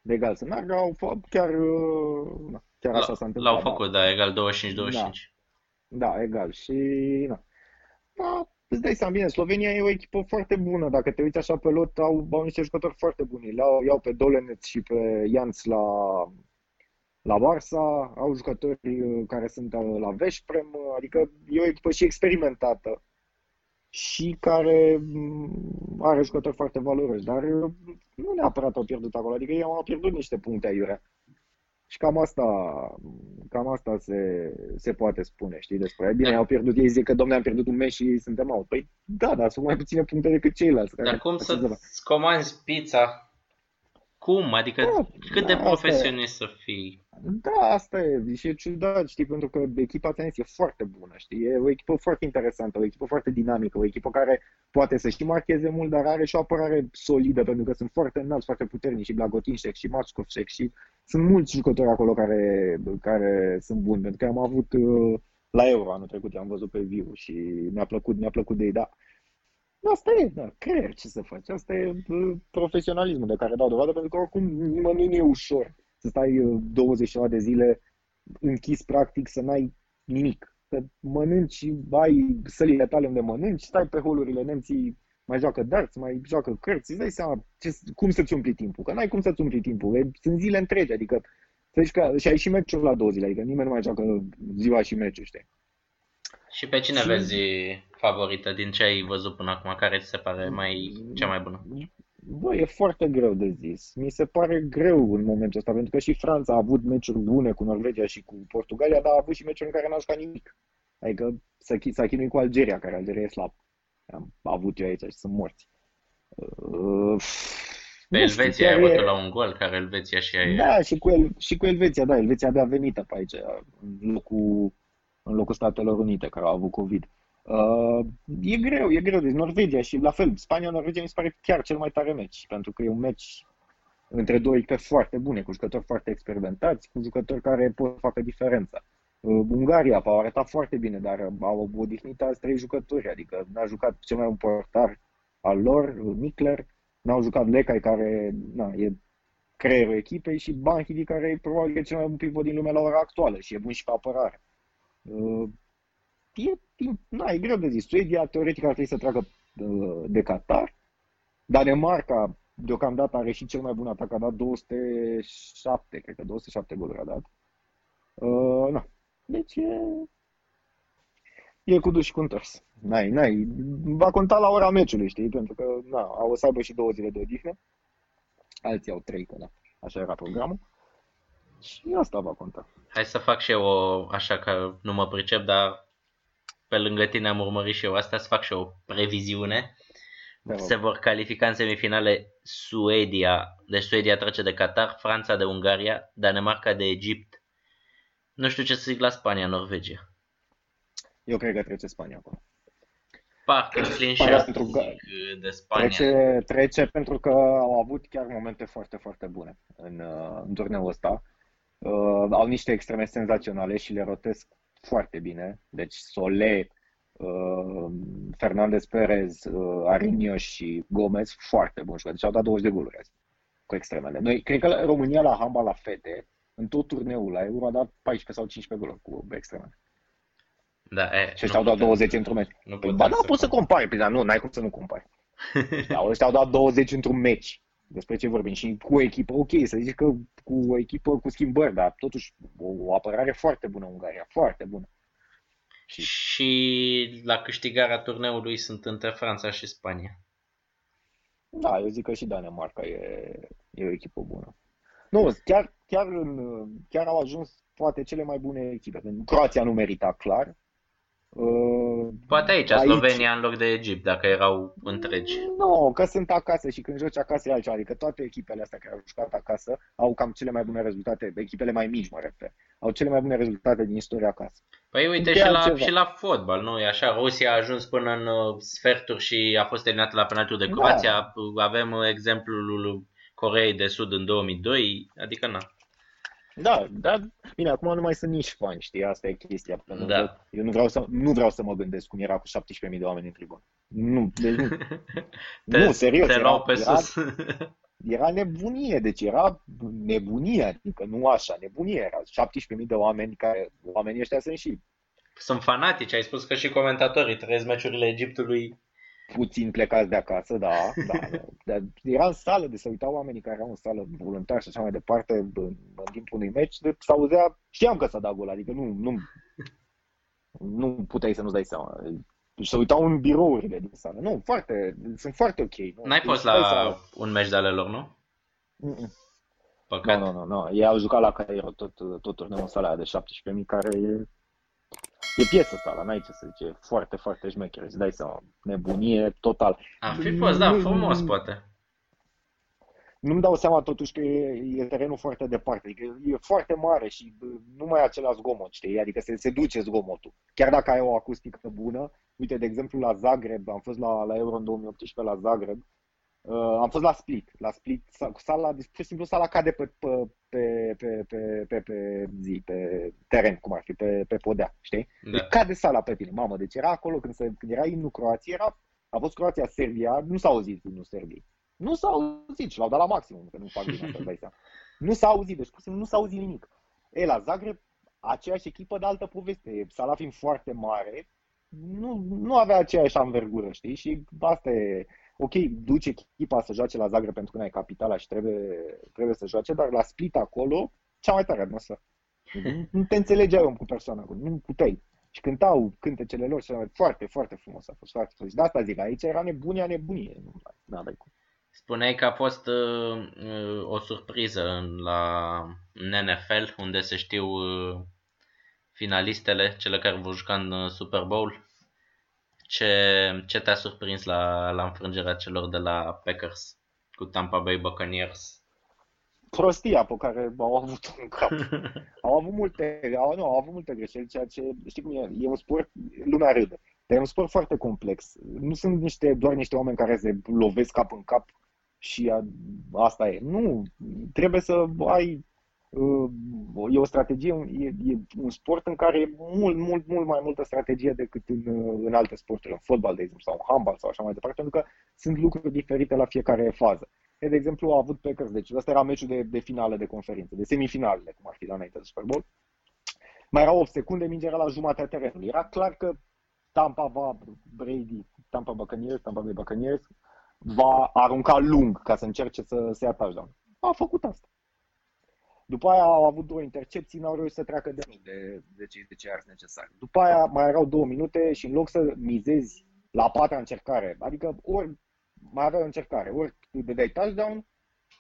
A: de egal să meargă, au chiar, uh, chiar așa s-a întâmplat.
B: L-au făcut, da, da egal 25-25.
A: Da, da, egal și na. Da, îți dai seama, bine, Slovenia e o echipă foarte bună. Dacă te uiți așa pe lot, au, au niște jucători foarte buni. Le au, iau pe Dolenț și pe Jans la, la Barça, au jucători uh, care sunt uh, la Vesprem, uh, adică e o echipă și experimentată și care mm, are jucători foarte valoroși, dar nu neapărat au pierdut acolo, adică ei au pierdut niște puncte aiurea. Și cam asta, cam asta se, se poate spune, știi, despre ei. Bine, da. au pierdut, ei zic că, domnule, am pierdut un meci și suntem out. Păi da, dar sunt mai puține puncte decât ceilalți.
B: Dar cum să-ți comanzi pizza cum? Adică da, cât de da, profesionist să fii?
A: Da, asta e. Și e ciudat, știi, pentru că echipa tenis e foarte bună, știi? E o echipă foarte interesantă, o echipă foarte dinamică, o echipă care poate să și marcheze mult, dar are și o apărare solidă, pentru că sunt foarte înalți, foarte puternici, și Blagotinșek, și Mațcovșek, și sunt mulți jucători acolo care, care sunt buni, pentru că am avut uh, la Euro anul trecut, am văzut pe viu și mi-a plăcut, mi-a plăcut de ei, da. Asta e, da, creier, ce să faci. Asta e profesionalismul de care dau dovadă, pentru că oricum nimănui nu e ușor să stai 20 de zile închis practic, să n-ai nimic. Să mănânci, ai sălile tale unde mănânci, stai pe holurile nemții, mai joacă darts, mai joacă cărți, îți dai seama ce, cum să-ți umpli timpul, că n-ai cum să-ți umpli timpul, sunt zile întregi, adică să că, și ai și meciuri la două zile, adică nimeni nu mai joacă ziua și meciuri, știi?
B: Și pe cine și... vezi favorită din ce ai văzut până acum? Care ți se pare mai, cea mai bună?
A: Bă, e foarte greu de zis. Mi se pare greu în momentul ăsta, pentru că și Franța a avut meciuri bune cu Norvegia și cu Portugalia, dar a avut și meciuri în care n-a jucat nimic. Adică s-a chinuit cu Algeria, care Algeria e slab. Am avut eu aici și sunt morți.
B: Uh, pe Elveția ai avut la un gol, care Elveția și aia...
A: Da, și cu, El, și cu Elveția, da, Elveția abia venită pe aici, în locul, în locul Statelor Unite, care au avut COVID. Uh, e greu, e greu. Deci Norvegia și la fel, Spania-Norvegia mi se pare chiar cel mai tare meci, pentru că e un meci între două echipe foarte bune, cu jucători foarte experimentați, cu jucători care pot face diferența. Uh, Ungaria au arătat foarte bine, dar au odihnit alți trei jucători, adică n-a jucat cel mai un portar al lor, Mikler, n-au jucat Lecai, care na, e creierul echipei, și Banhidi, care e probabil cel mai bun pivot din lumea la ora actuală și e bun și pe apărare. Uh, e, na, e greu de zis. Suedia teoretic ar trebui să treacă uh, de Qatar. Danemarca deocamdată are și cel mai bun atac, a dat 207, cred că 207 goluri a dat. Uh, na. Deci e, e cu dus și cu întors. N-ai, n-ai. Va conta la ora meciului, știi? Pentru că na, o să aibă și două zile de odihnă. Alții au trei, că da. Așa era programul. Și asta va conta.
B: Hai să fac și eu o, așa că nu mă pricep, dar pe lângă tine am urmărit și eu asta, să fac și o previziune. Da, Se vor califica în semifinale Suedia, deci Suedia trece de Qatar, Franța de Ungaria, Danemarca de Egipt. Nu știu ce să zic la Spania, Norvegia.
A: Eu cred că trece Spania acolo.
B: Parcă înclin și pentru că de Spania.
A: Trece, trece pentru că au avut chiar momente foarte, foarte bune în, uh, în turneul ăsta. Uh, au niște extreme senzaționale și le rotesc foarte bine. Deci Sole, uh, Fernandez Perez, uh, Arinio și Gomez, foarte buni jucători. Deci au dat 20 de goluri azi cu extremele. Noi, cred că România la handbal la fete, în tot turneul la Euro a dat 14 sau 15 goluri cu extremele.
B: Da, e,
A: și ăștia au dat 20 într-un meci. Nu păi, ba da, poți să compari, păi, dar nu, n-ai cum să nu compari. da, ăștia au dat 20 într-un meci. Despre ce vorbim? Și cu o echipă, ok, să zici că cu o echipă cu schimbări, dar totuși o, o apărare foarte bună Ungaria, foarte bună.
B: Și... și la câștigarea turneului sunt între Franța și Spania.
A: Da, eu zic că și Danemarca e, e o echipă bună. Nu, chiar, chiar, în, chiar au ajuns poate cele mai bune echipe. Croația nu merita clar,
B: Uh, Poate aici, aici, Slovenia în loc de Egipt, dacă erau întregi.
A: Nu, că sunt acasă și când joci acasă e altceva. Adică toate echipele astea care au jucat acasă au cam cele mai bune rezultate, echipele mai mici mă refer, au cele mai bune rezultate din istoria acasă.
B: Păi uite și la, și la fotbal, nu? E așa, Rusia a ajuns până în uh, sferturi și a fost eliminată la penaltul de da. Croația. Da. Avem exemplul Coreei de Sud în 2002, adică na.
A: Da, dar bine, acum nu mai sunt nici fani, știi, asta e chestia. Pentru da. Că eu nu vreau, să, nu vreau să mă gândesc cum era cu 17.000 de oameni în tribun. Nu, deci nu. te, nu, serios.
B: Te era, pe era, sus.
A: era nebunie, deci era nebunie, adică nu așa, nebunie era. 17.000 de oameni care, oamenii ăștia sunt și
B: Sunt fanatici, ai spus că și comentatorii trăiesc meciurile Egiptului
A: puțin plecați de acasă, da, da, da. Dar era în sală, de se uitau oamenii care erau în sală voluntari și așa mai departe în, în timpul unui meci, de s auzea, știam că s-a dat gol, adică nu, nu, nu puteai să nu-ți dai seama. Și se uitau în birourile din sală. Nu, foarte, sunt foarte ok. Nu?
B: N-ai fost la să... un meci de ale lor, nu?
A: Mm-mm. Păcat. Nu, nu, nu, nu. Ei au jucat la Cairo tot, tot turneul sala de 17.000, care e E piesă sala, n-ai ce să zice, e foarte, foarte șmecher, îți dai seama, nebunie total.
B: A fi fost, da, frumos poate.
A: Nu-mi dau seama totuși că e, e terenul foarte departe, adică e foarte mare și nu mai e același zgomot, știi? Adică se, se duce zgomotul. Chiar dacă ai o acustică bună, uite, de exemplu, la Zagreb, am fost la, la Euro în 2018 la Zagreb, Uh, am fost la Split. La Split, sala, deci pur și simplu sala cade pe, pe, pe, pe, pe, pe, pe zi, pe teren, cum ar fi, pe, pe podea, știi? Da. Deci cade sala pe tine, mamă. Deci era acolo, când, se, când era imnul Croației, era, a fost Croația-Serbia, nu s-a auzit imnul Serbiei. Nu s-a auzit și l-au dat la maximum, că nu fac bine asta, dai seama. Nu s-a auzit, deci pur și simplu nu s-a auzit nimic. E, la Zagreb, aceeași echipă de altă poveste. Sala fiind foarte mare, nu, nu avea aceeași anvergură, știi? Și asta e, ok, duce echipa să joace la Zagreb pentru că nu ai capitala și trebuie, trebuie să joace, dar la Split acolo, cea mai tare atmosferă. Nu te înțelegeai om cu persoana, nu puteai. Și cântau cântecele lor și foarte, foarte frumos a fost, foarte frumos. De asta zic, aici era nebunia nebunie. Nu, nu cum.
B: Spuneai că a fost uh, uh o surpriză la NFL, unde se știu uh, finalistele, cele care vor juca în uh, Super Bowl. Ce, ce te-a surprins la, la înfrângerea celor de la Packers cu Tampa Bay Buccaneers?
A: Prostia pe care au avut în cap. au avut multe, au, nu, au avut multe greșeli, ceea ce, știi cum e, e un sport, lumea râde, dar e un sport foarte complex. Nu sunt niște, doar niște oameni care se lovesc cap în cap și a, asta e. Nu, trebuie să ai e o strategie, e, e un sport în care e mult, mult, mult mai multă strategie decât în, în alte sporturi, în fotbal, de exemplu, sau în handbal sau așa mai departe, pentru că sunt lucruri diferite la fiecare fază. E, de exemplu, a avut Packers, deci ăsta era meciul de, de finale de conferință, de semifinale, cum ar fi la înainte de Super Bowl. Mai erau 8 secunde, mingea era la jumatea terenului. Era clar că Tampa va, Brady, Tampa Buccaneers, Tampa Bay Buccaneers, va arunca lung ca să încerce să se ia touchdown. A făcut asta. După aia au avut două intercepții, n-au reușit să treacă de, de, de cei 10 yards necesari. După aia mai erau două minute și în loc să mizezi la patra încercare, adică ori mai avea o încercare, ori dai touchdown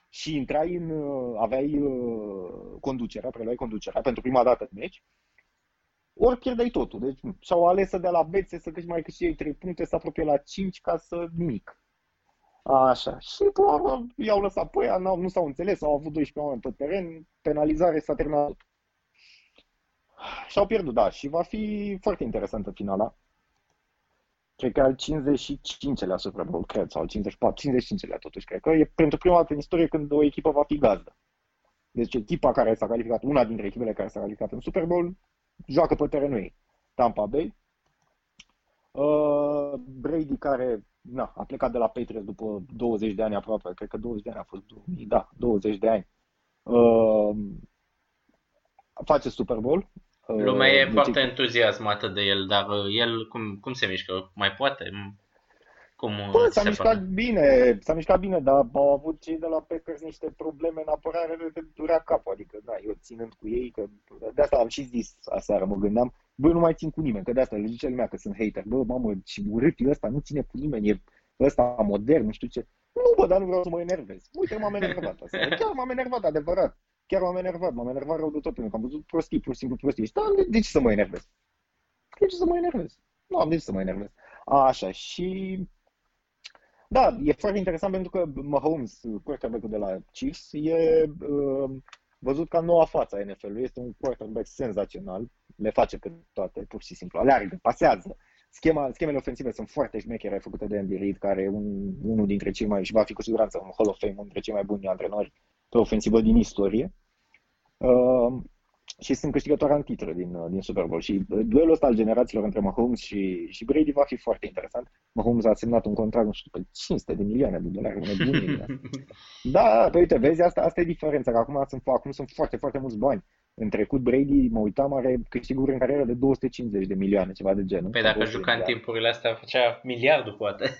A: și intrai în, aveai uh, conducerea, preluai conducerea pentru prima dată în meci, ori pierdeai totul. Deci și-au ales să dea la bețe să câști mai câștige 3 puncte, să apropie la 5 ca să nimic. Așa. Și până i-au lăsat pe aia, nu s-au înțeles, au avut 12 oameni pe teren, penalizare, s-a terminat. Și au pierdut, da. Și va fi foarte interesantă finala. Cred că al 55-lea Super Bowl, cred, sau 54, 55-lea totuși, cred că e pentru prima dată în istorie când o echipă va fi gazdă. Deci echipa care s-a calificat, una dintre echipele care s-a calificat în Super Bowl, joacă pe terenul ei. Tampa Bay. Uh, Brady care na, a plecat de la Patriots după 20 de ani aproape, cred că 20 de ani a fost, da, 20 de ani. Uh, face Super Bowl.
B: Uh, Lumea e deci, foarte entuziasmată de el, dar uh, el cum, cum se mișcă? Mai poate? Cum
A: Bă, s-a mișcat pare? bine, s-a mișcat bine, dar au avut cei de la Packers niște probleme în apărare de durea capul, adică da, eu ținând cu ei, că de asta am și zis aseară, mă gândeam, bă, nu mai țin cu nimeni, că de asta le zice lumea că sunt hater, bă, mamă, și urâtul ăsta nu ține cu nimeni, e ăsta modern, nu știu ce. Nu, bă, dar nu vreau să mă enervez. Uite, m-am enervat asta. Chiar m-am enervat, adevărat. Chiar m-am enervat, m-am enervat rău de tot, pentru că am văzut prostii, pur și simplu prostii. Și da, de, de ce să mă enervez? De ce să mă enervez? Nu am de ce să mă enervez. Așa, și da, e foarte interesant pentru că Mahomes, quarterback de la Chiefs, e uh, văzut ca noua față a NFL-ului. Este un quarterback senzațional, le face pe toate, pur și simplu. Aleargă, pasează. Schema, schemele ofensive sunt foarte șmechere făcute de Andy Reid, care e un, unul dintre cei mai, și va fi cu siguranță un Hall of Fame, unul dintre cei mai buni antrenori pe ofensivă din istorie. Uh, și sunt câștigători în titlă din, din Super Bowl. Și duelul ăsta al generațiilor între Mahomes și, și Brady va fi foarte interesant. Mahomes a semnat un contract, nu știu, pe 500 de milioane de dolari, nebunii. da, pe uite, vezi, asta, asta e diferența, că acum sunt, acum sunt foarte, foarte mulți bani. În trecut Brady, mă uitam, are câștiguri în carieră de 250 de milioane, ceva de genul.
B: Păi dacă juca în timpurile astea, făcea miliardul poate.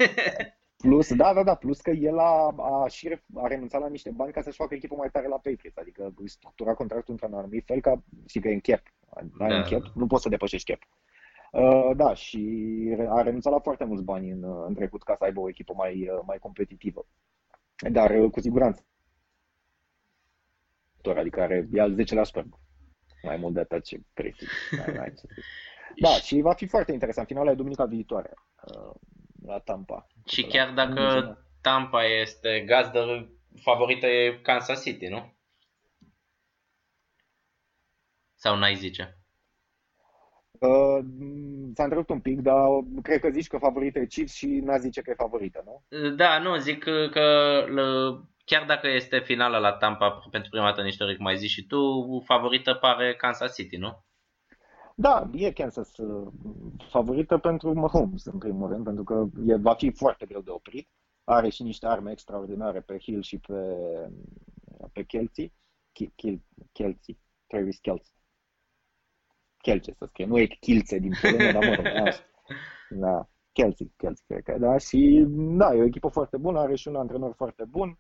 A: Plus, da, da, da, plus că el a, a, și a renunțat la niște bani ca să-și facă echipă mai tare la Patriots, adică structura contractul într-un anumit fel ca și că e în cap. Da. în cap, nu poți să depășești cap. Uh, da, și a renunțat la foarte mulți bani în, în trecut ca să aibă o echipă mai, uh, mai competitivă. Dar uh, cu siguranță. Adică are, e al 10 la Super Mai mult de atât ce practic. Da, și va fi foarte interesant. Finala e duminica viitoare uh, la Tampa.
B: Și chiar dacă Tampa este gazdă, favorită e Kansas City, nu? Sau n-ai zice?
A: Uh, s-a întrerupt un pic, dar cred că zici că favorită e Chiefs și n-a zice că e favorită, nu?
B: Da, nu, zic că, că chiar dacă este finala la Tampa pentru prima dată în istorie, cum ai zis și tu, favorită pare Kansas City, nu?
A: Da, e Kansas uh, favorită pentru Mahomes, în primul rând, pentru că e, va fi foarte greu de oprit. Are și niște arme extraordinare pe Hill și pe, pe Kelsey. Kelsey, Travis Kelsey. Kelce să scrie, nu e Kilce din Polonia, dar mă rog, da, da, Kelsey, Kelsey, cred că, da, și da, e o echipă foarte bună, are și un antrenor foarte bun,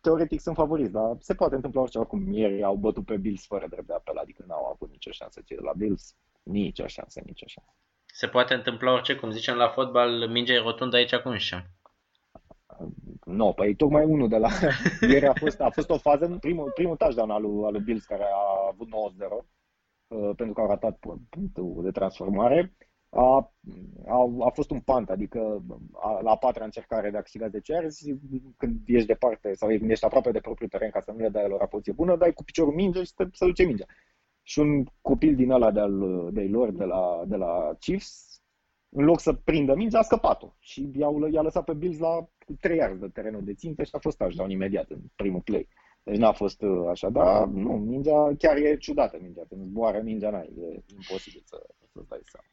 A: teoretic sunt favoriți, dar se poate întâmpla orice. Acum ieri au bătut pe Bills fără drept de apel, adică n-au avut nicio șansă cei de la Bills. Nicio șansă, nicio șansă.
B: Se poate întâmpla orice, cum zicem la fotbal, mingea e rotundă aici cu înșa.
A: Nu, no, păi tocmai unul de la... Ieri a fost, a fost o fază, primul, primul touchdown al lui, al lui Bills care a avut 9-0, uh, pentru că au ratat punctul de transformare a, a, a fost un pant, adică a, la a patra încercare de a câștiga 10 yards, când ești departe sau când ești aproape de propriul teren ca să nu le dai lor poziție bună, dai cu piciorul minge și să duce mingea. Și un copil din ăla de-al, de lor, de la, de la Chiefs, în loc să prindă mingea, a scăpat-o și i-a, i-a lăsat pe Bills la 3 yards de terenul de țintă și a fost touchdown imediat în primul play. Deci n-a fost uh, așa, dar nu, mingea chiar e ciudată mingea, când zboară mingea n-ai, e imposibil să, să-ți dai seama.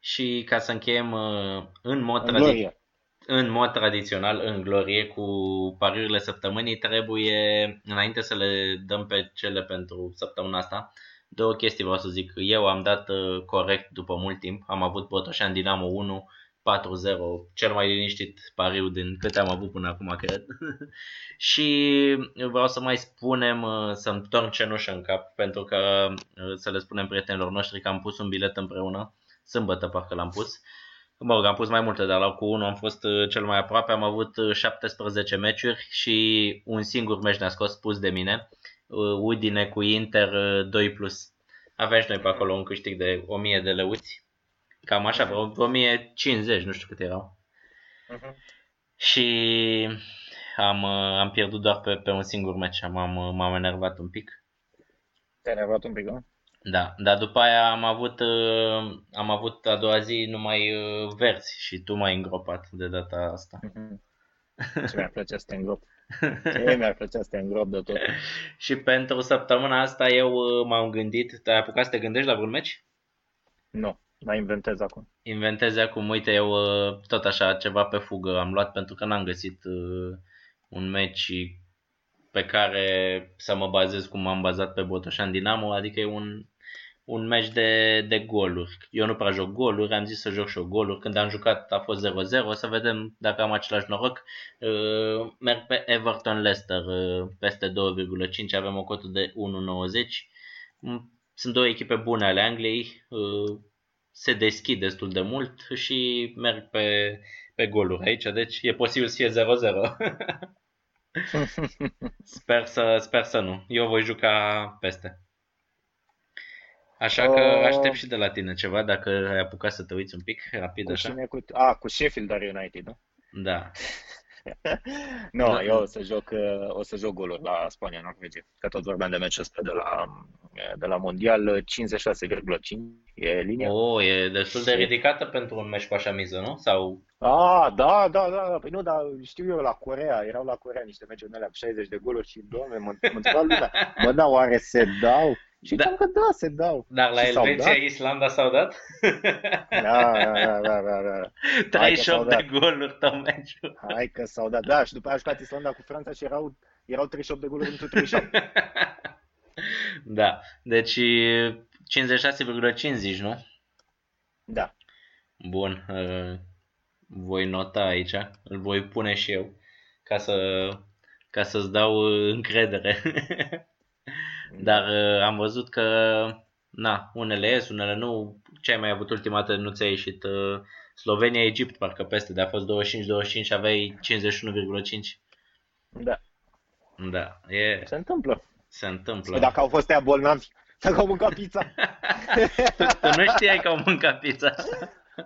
B: Și ca să încheiem uh, în mod, în, tradi- în mod tradițional, în glorie, cu pariurile săptămânii, trebuie, înainte să le dăm pe cele pentru săptămâna asta, două chestii vreau să zic. Eu am dat uh, corect după mult timp, am avut Botoșan Dinamo 1, 4-0, cel mai liniștit pariu din câte am avut până acum, cred. și vreau să mai spunem, uh, să-mi torn cenușă în cap, pentru că să le spunem prietenilor noștri că am pus un bilet împreună sâmbătă parcă l-am pus. Mă rog, am pus mai multe, dar la cu unul am fost uh, cel mai aproape. Am avut 17 uh, meciuri și un singur meci ne-a scos pus de mine. Uh, Udine cu Inter 2+. Plus. Aveam și noi pe acolo un câștig de 1000 de leuți. Cam așa, vreo 1050, nu știu cât erau. Uh-huh. Și am, am pierdut doar pe, pe un singur meci. M-am, m-am enervat un pic.
A: Te-ai enervat un pic, nu?
B: Da, dar după aia am avut, uh, am avut a doua zi numai uh, verzi și tu mai îngropat de data asta.
A: Ce mi-ar plăcea să te îngrop. Ce mi-ar plăcea să te îngrop de tot.
B: și pentru săptămâna asta eu uh, m-am gândit, te-ai apucat să te gândești la vreun meci?
A: Nu, mai inventez acum.
B: Inventez acum, uite, eu tot așa ceva pe fugă am luat pentru că n-am găsit un meci pe care să mă bazez cum m-am bazat pe Botoșan Dinamo, adică e un un meci de, de goluri. Eu nu prea joc goluri, am zis să joc și eu goluri. Când am jucat a fost 0-0, o să vedem dacă am același noroc. Uh, merg pe Everton-Leicester, uh, peste 2,5, avem o cotă de 1,90. Mm, sunt două echipe bune ale Angliei, uh, se deschid destul de mult și merg pe, pe goluri aici, deci e posibil să fie 0-0. sper, să, sper să nu. Eu voi juca peste. Așa că uh, aștept și de la tine ceva, dacă ai apucat să te uiți un pic, rapid
A: cu
B: așa.
A: Cine, cu, a, cu Sheffield are United, nu?
B: Da.
A: nu, no, eu o să joc, uh, o să joc goluri la Spania, Norvegia. Că tot vorbeam de meciul ăsta de la, de la Mondial, 56,5 e linia.
B: Oh, e destul de ridicată pentru un meci cu așa miză, nu? Sau...
A: Ah, da, da, da, da. Păi nu, dar știu eu la Corea, erau la Corea niște meciuri alea cu 60 de goluri și, doamne, mă, mă lumea. Mă, da, oare se dau? Și da. că da, se dau.
B: Dar la Elveția, Islanda s-au dat?
A: Da, da, da, da, da.
B: 38 de goluri tot meciul.
A: Hai că s-au dat. Da, și după aia a jucat Islanda cu Franța și erau, erau 38 de goluri într 37.
B: Da, deci 56,5 zici, nu?
A: Da.
B: Bun, uh, voi nota aici, îl voi pune și eu ca să ca să-ți dau încredere. Dar uh, am văzut că na, unele ies, unele nu. Ce ai mai avut ultima dată nu ți-a ieșit? Uh, Slovenia, Egipt, parcă peste, de a fost 25-25 aveai 51,5.
A: Da.
B: Da, e...
A: Se întâmplă.
B: Se întâmplă.
A: Păi dacă au fost ea bolnavi, dacă au mâncat pizza.
B: tu, tu nu știai că au mâncat pizza.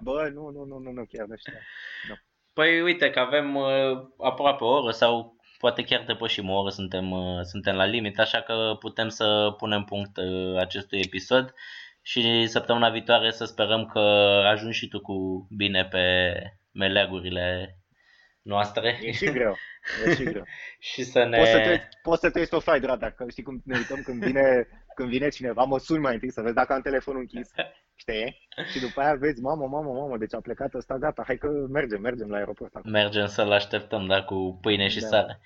A: Bă, nu, nu, nu, nu, nu chiar nu știam. Nu.
B: Păi uite că avem uh, aproape o oră sau poate chiar depășim o oră, suntem, uh, suntem la limit, așa că putem să punem punct uh, acestui episod și săptămâna viitoare să sperăm că ajungi și tu cu bine pe meleagurile noastre.
A: E și greu. E și greu.
B: și să ne...
A: Poți să te, poți să te uiți offline, drag, dacă știi cum ne uităm când vine, când vine cineva, mă suni mai întâi să vezi dacă am telefonul închis, știi? Și după aia vezi, mamă, mamă, mamă, deci a plecat ăsta, gata, hai că mergem, mergem la aeroport acum.
B: Mergem să-l așteptăm, da, cu pâine și da. sare.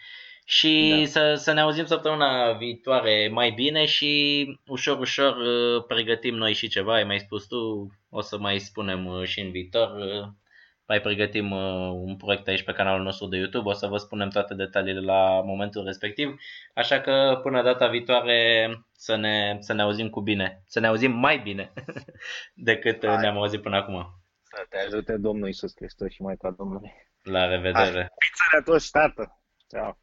B: Și da. să, să ne auzim săptămâna viitoare mai bine și ușor, ușor uh, pregătim noi și ceva, ai mai spus tu, o să mai spunem uh, și în viitor uh, mai pregătim uh, un proiect aici pe canalul nostru de YouTube, o să vă spunem toate detaliile la momentul respectiv, așa că până data viitoare să ne, să ne auzim cu bine, să ne auzim mai bine decât Hai. ne-am auzit până acum.
A: Să te ajute Domnul Iisus Hristos și Maica Domnului.
B: La revedere!
A: Pizza de toți, tată! Ciao!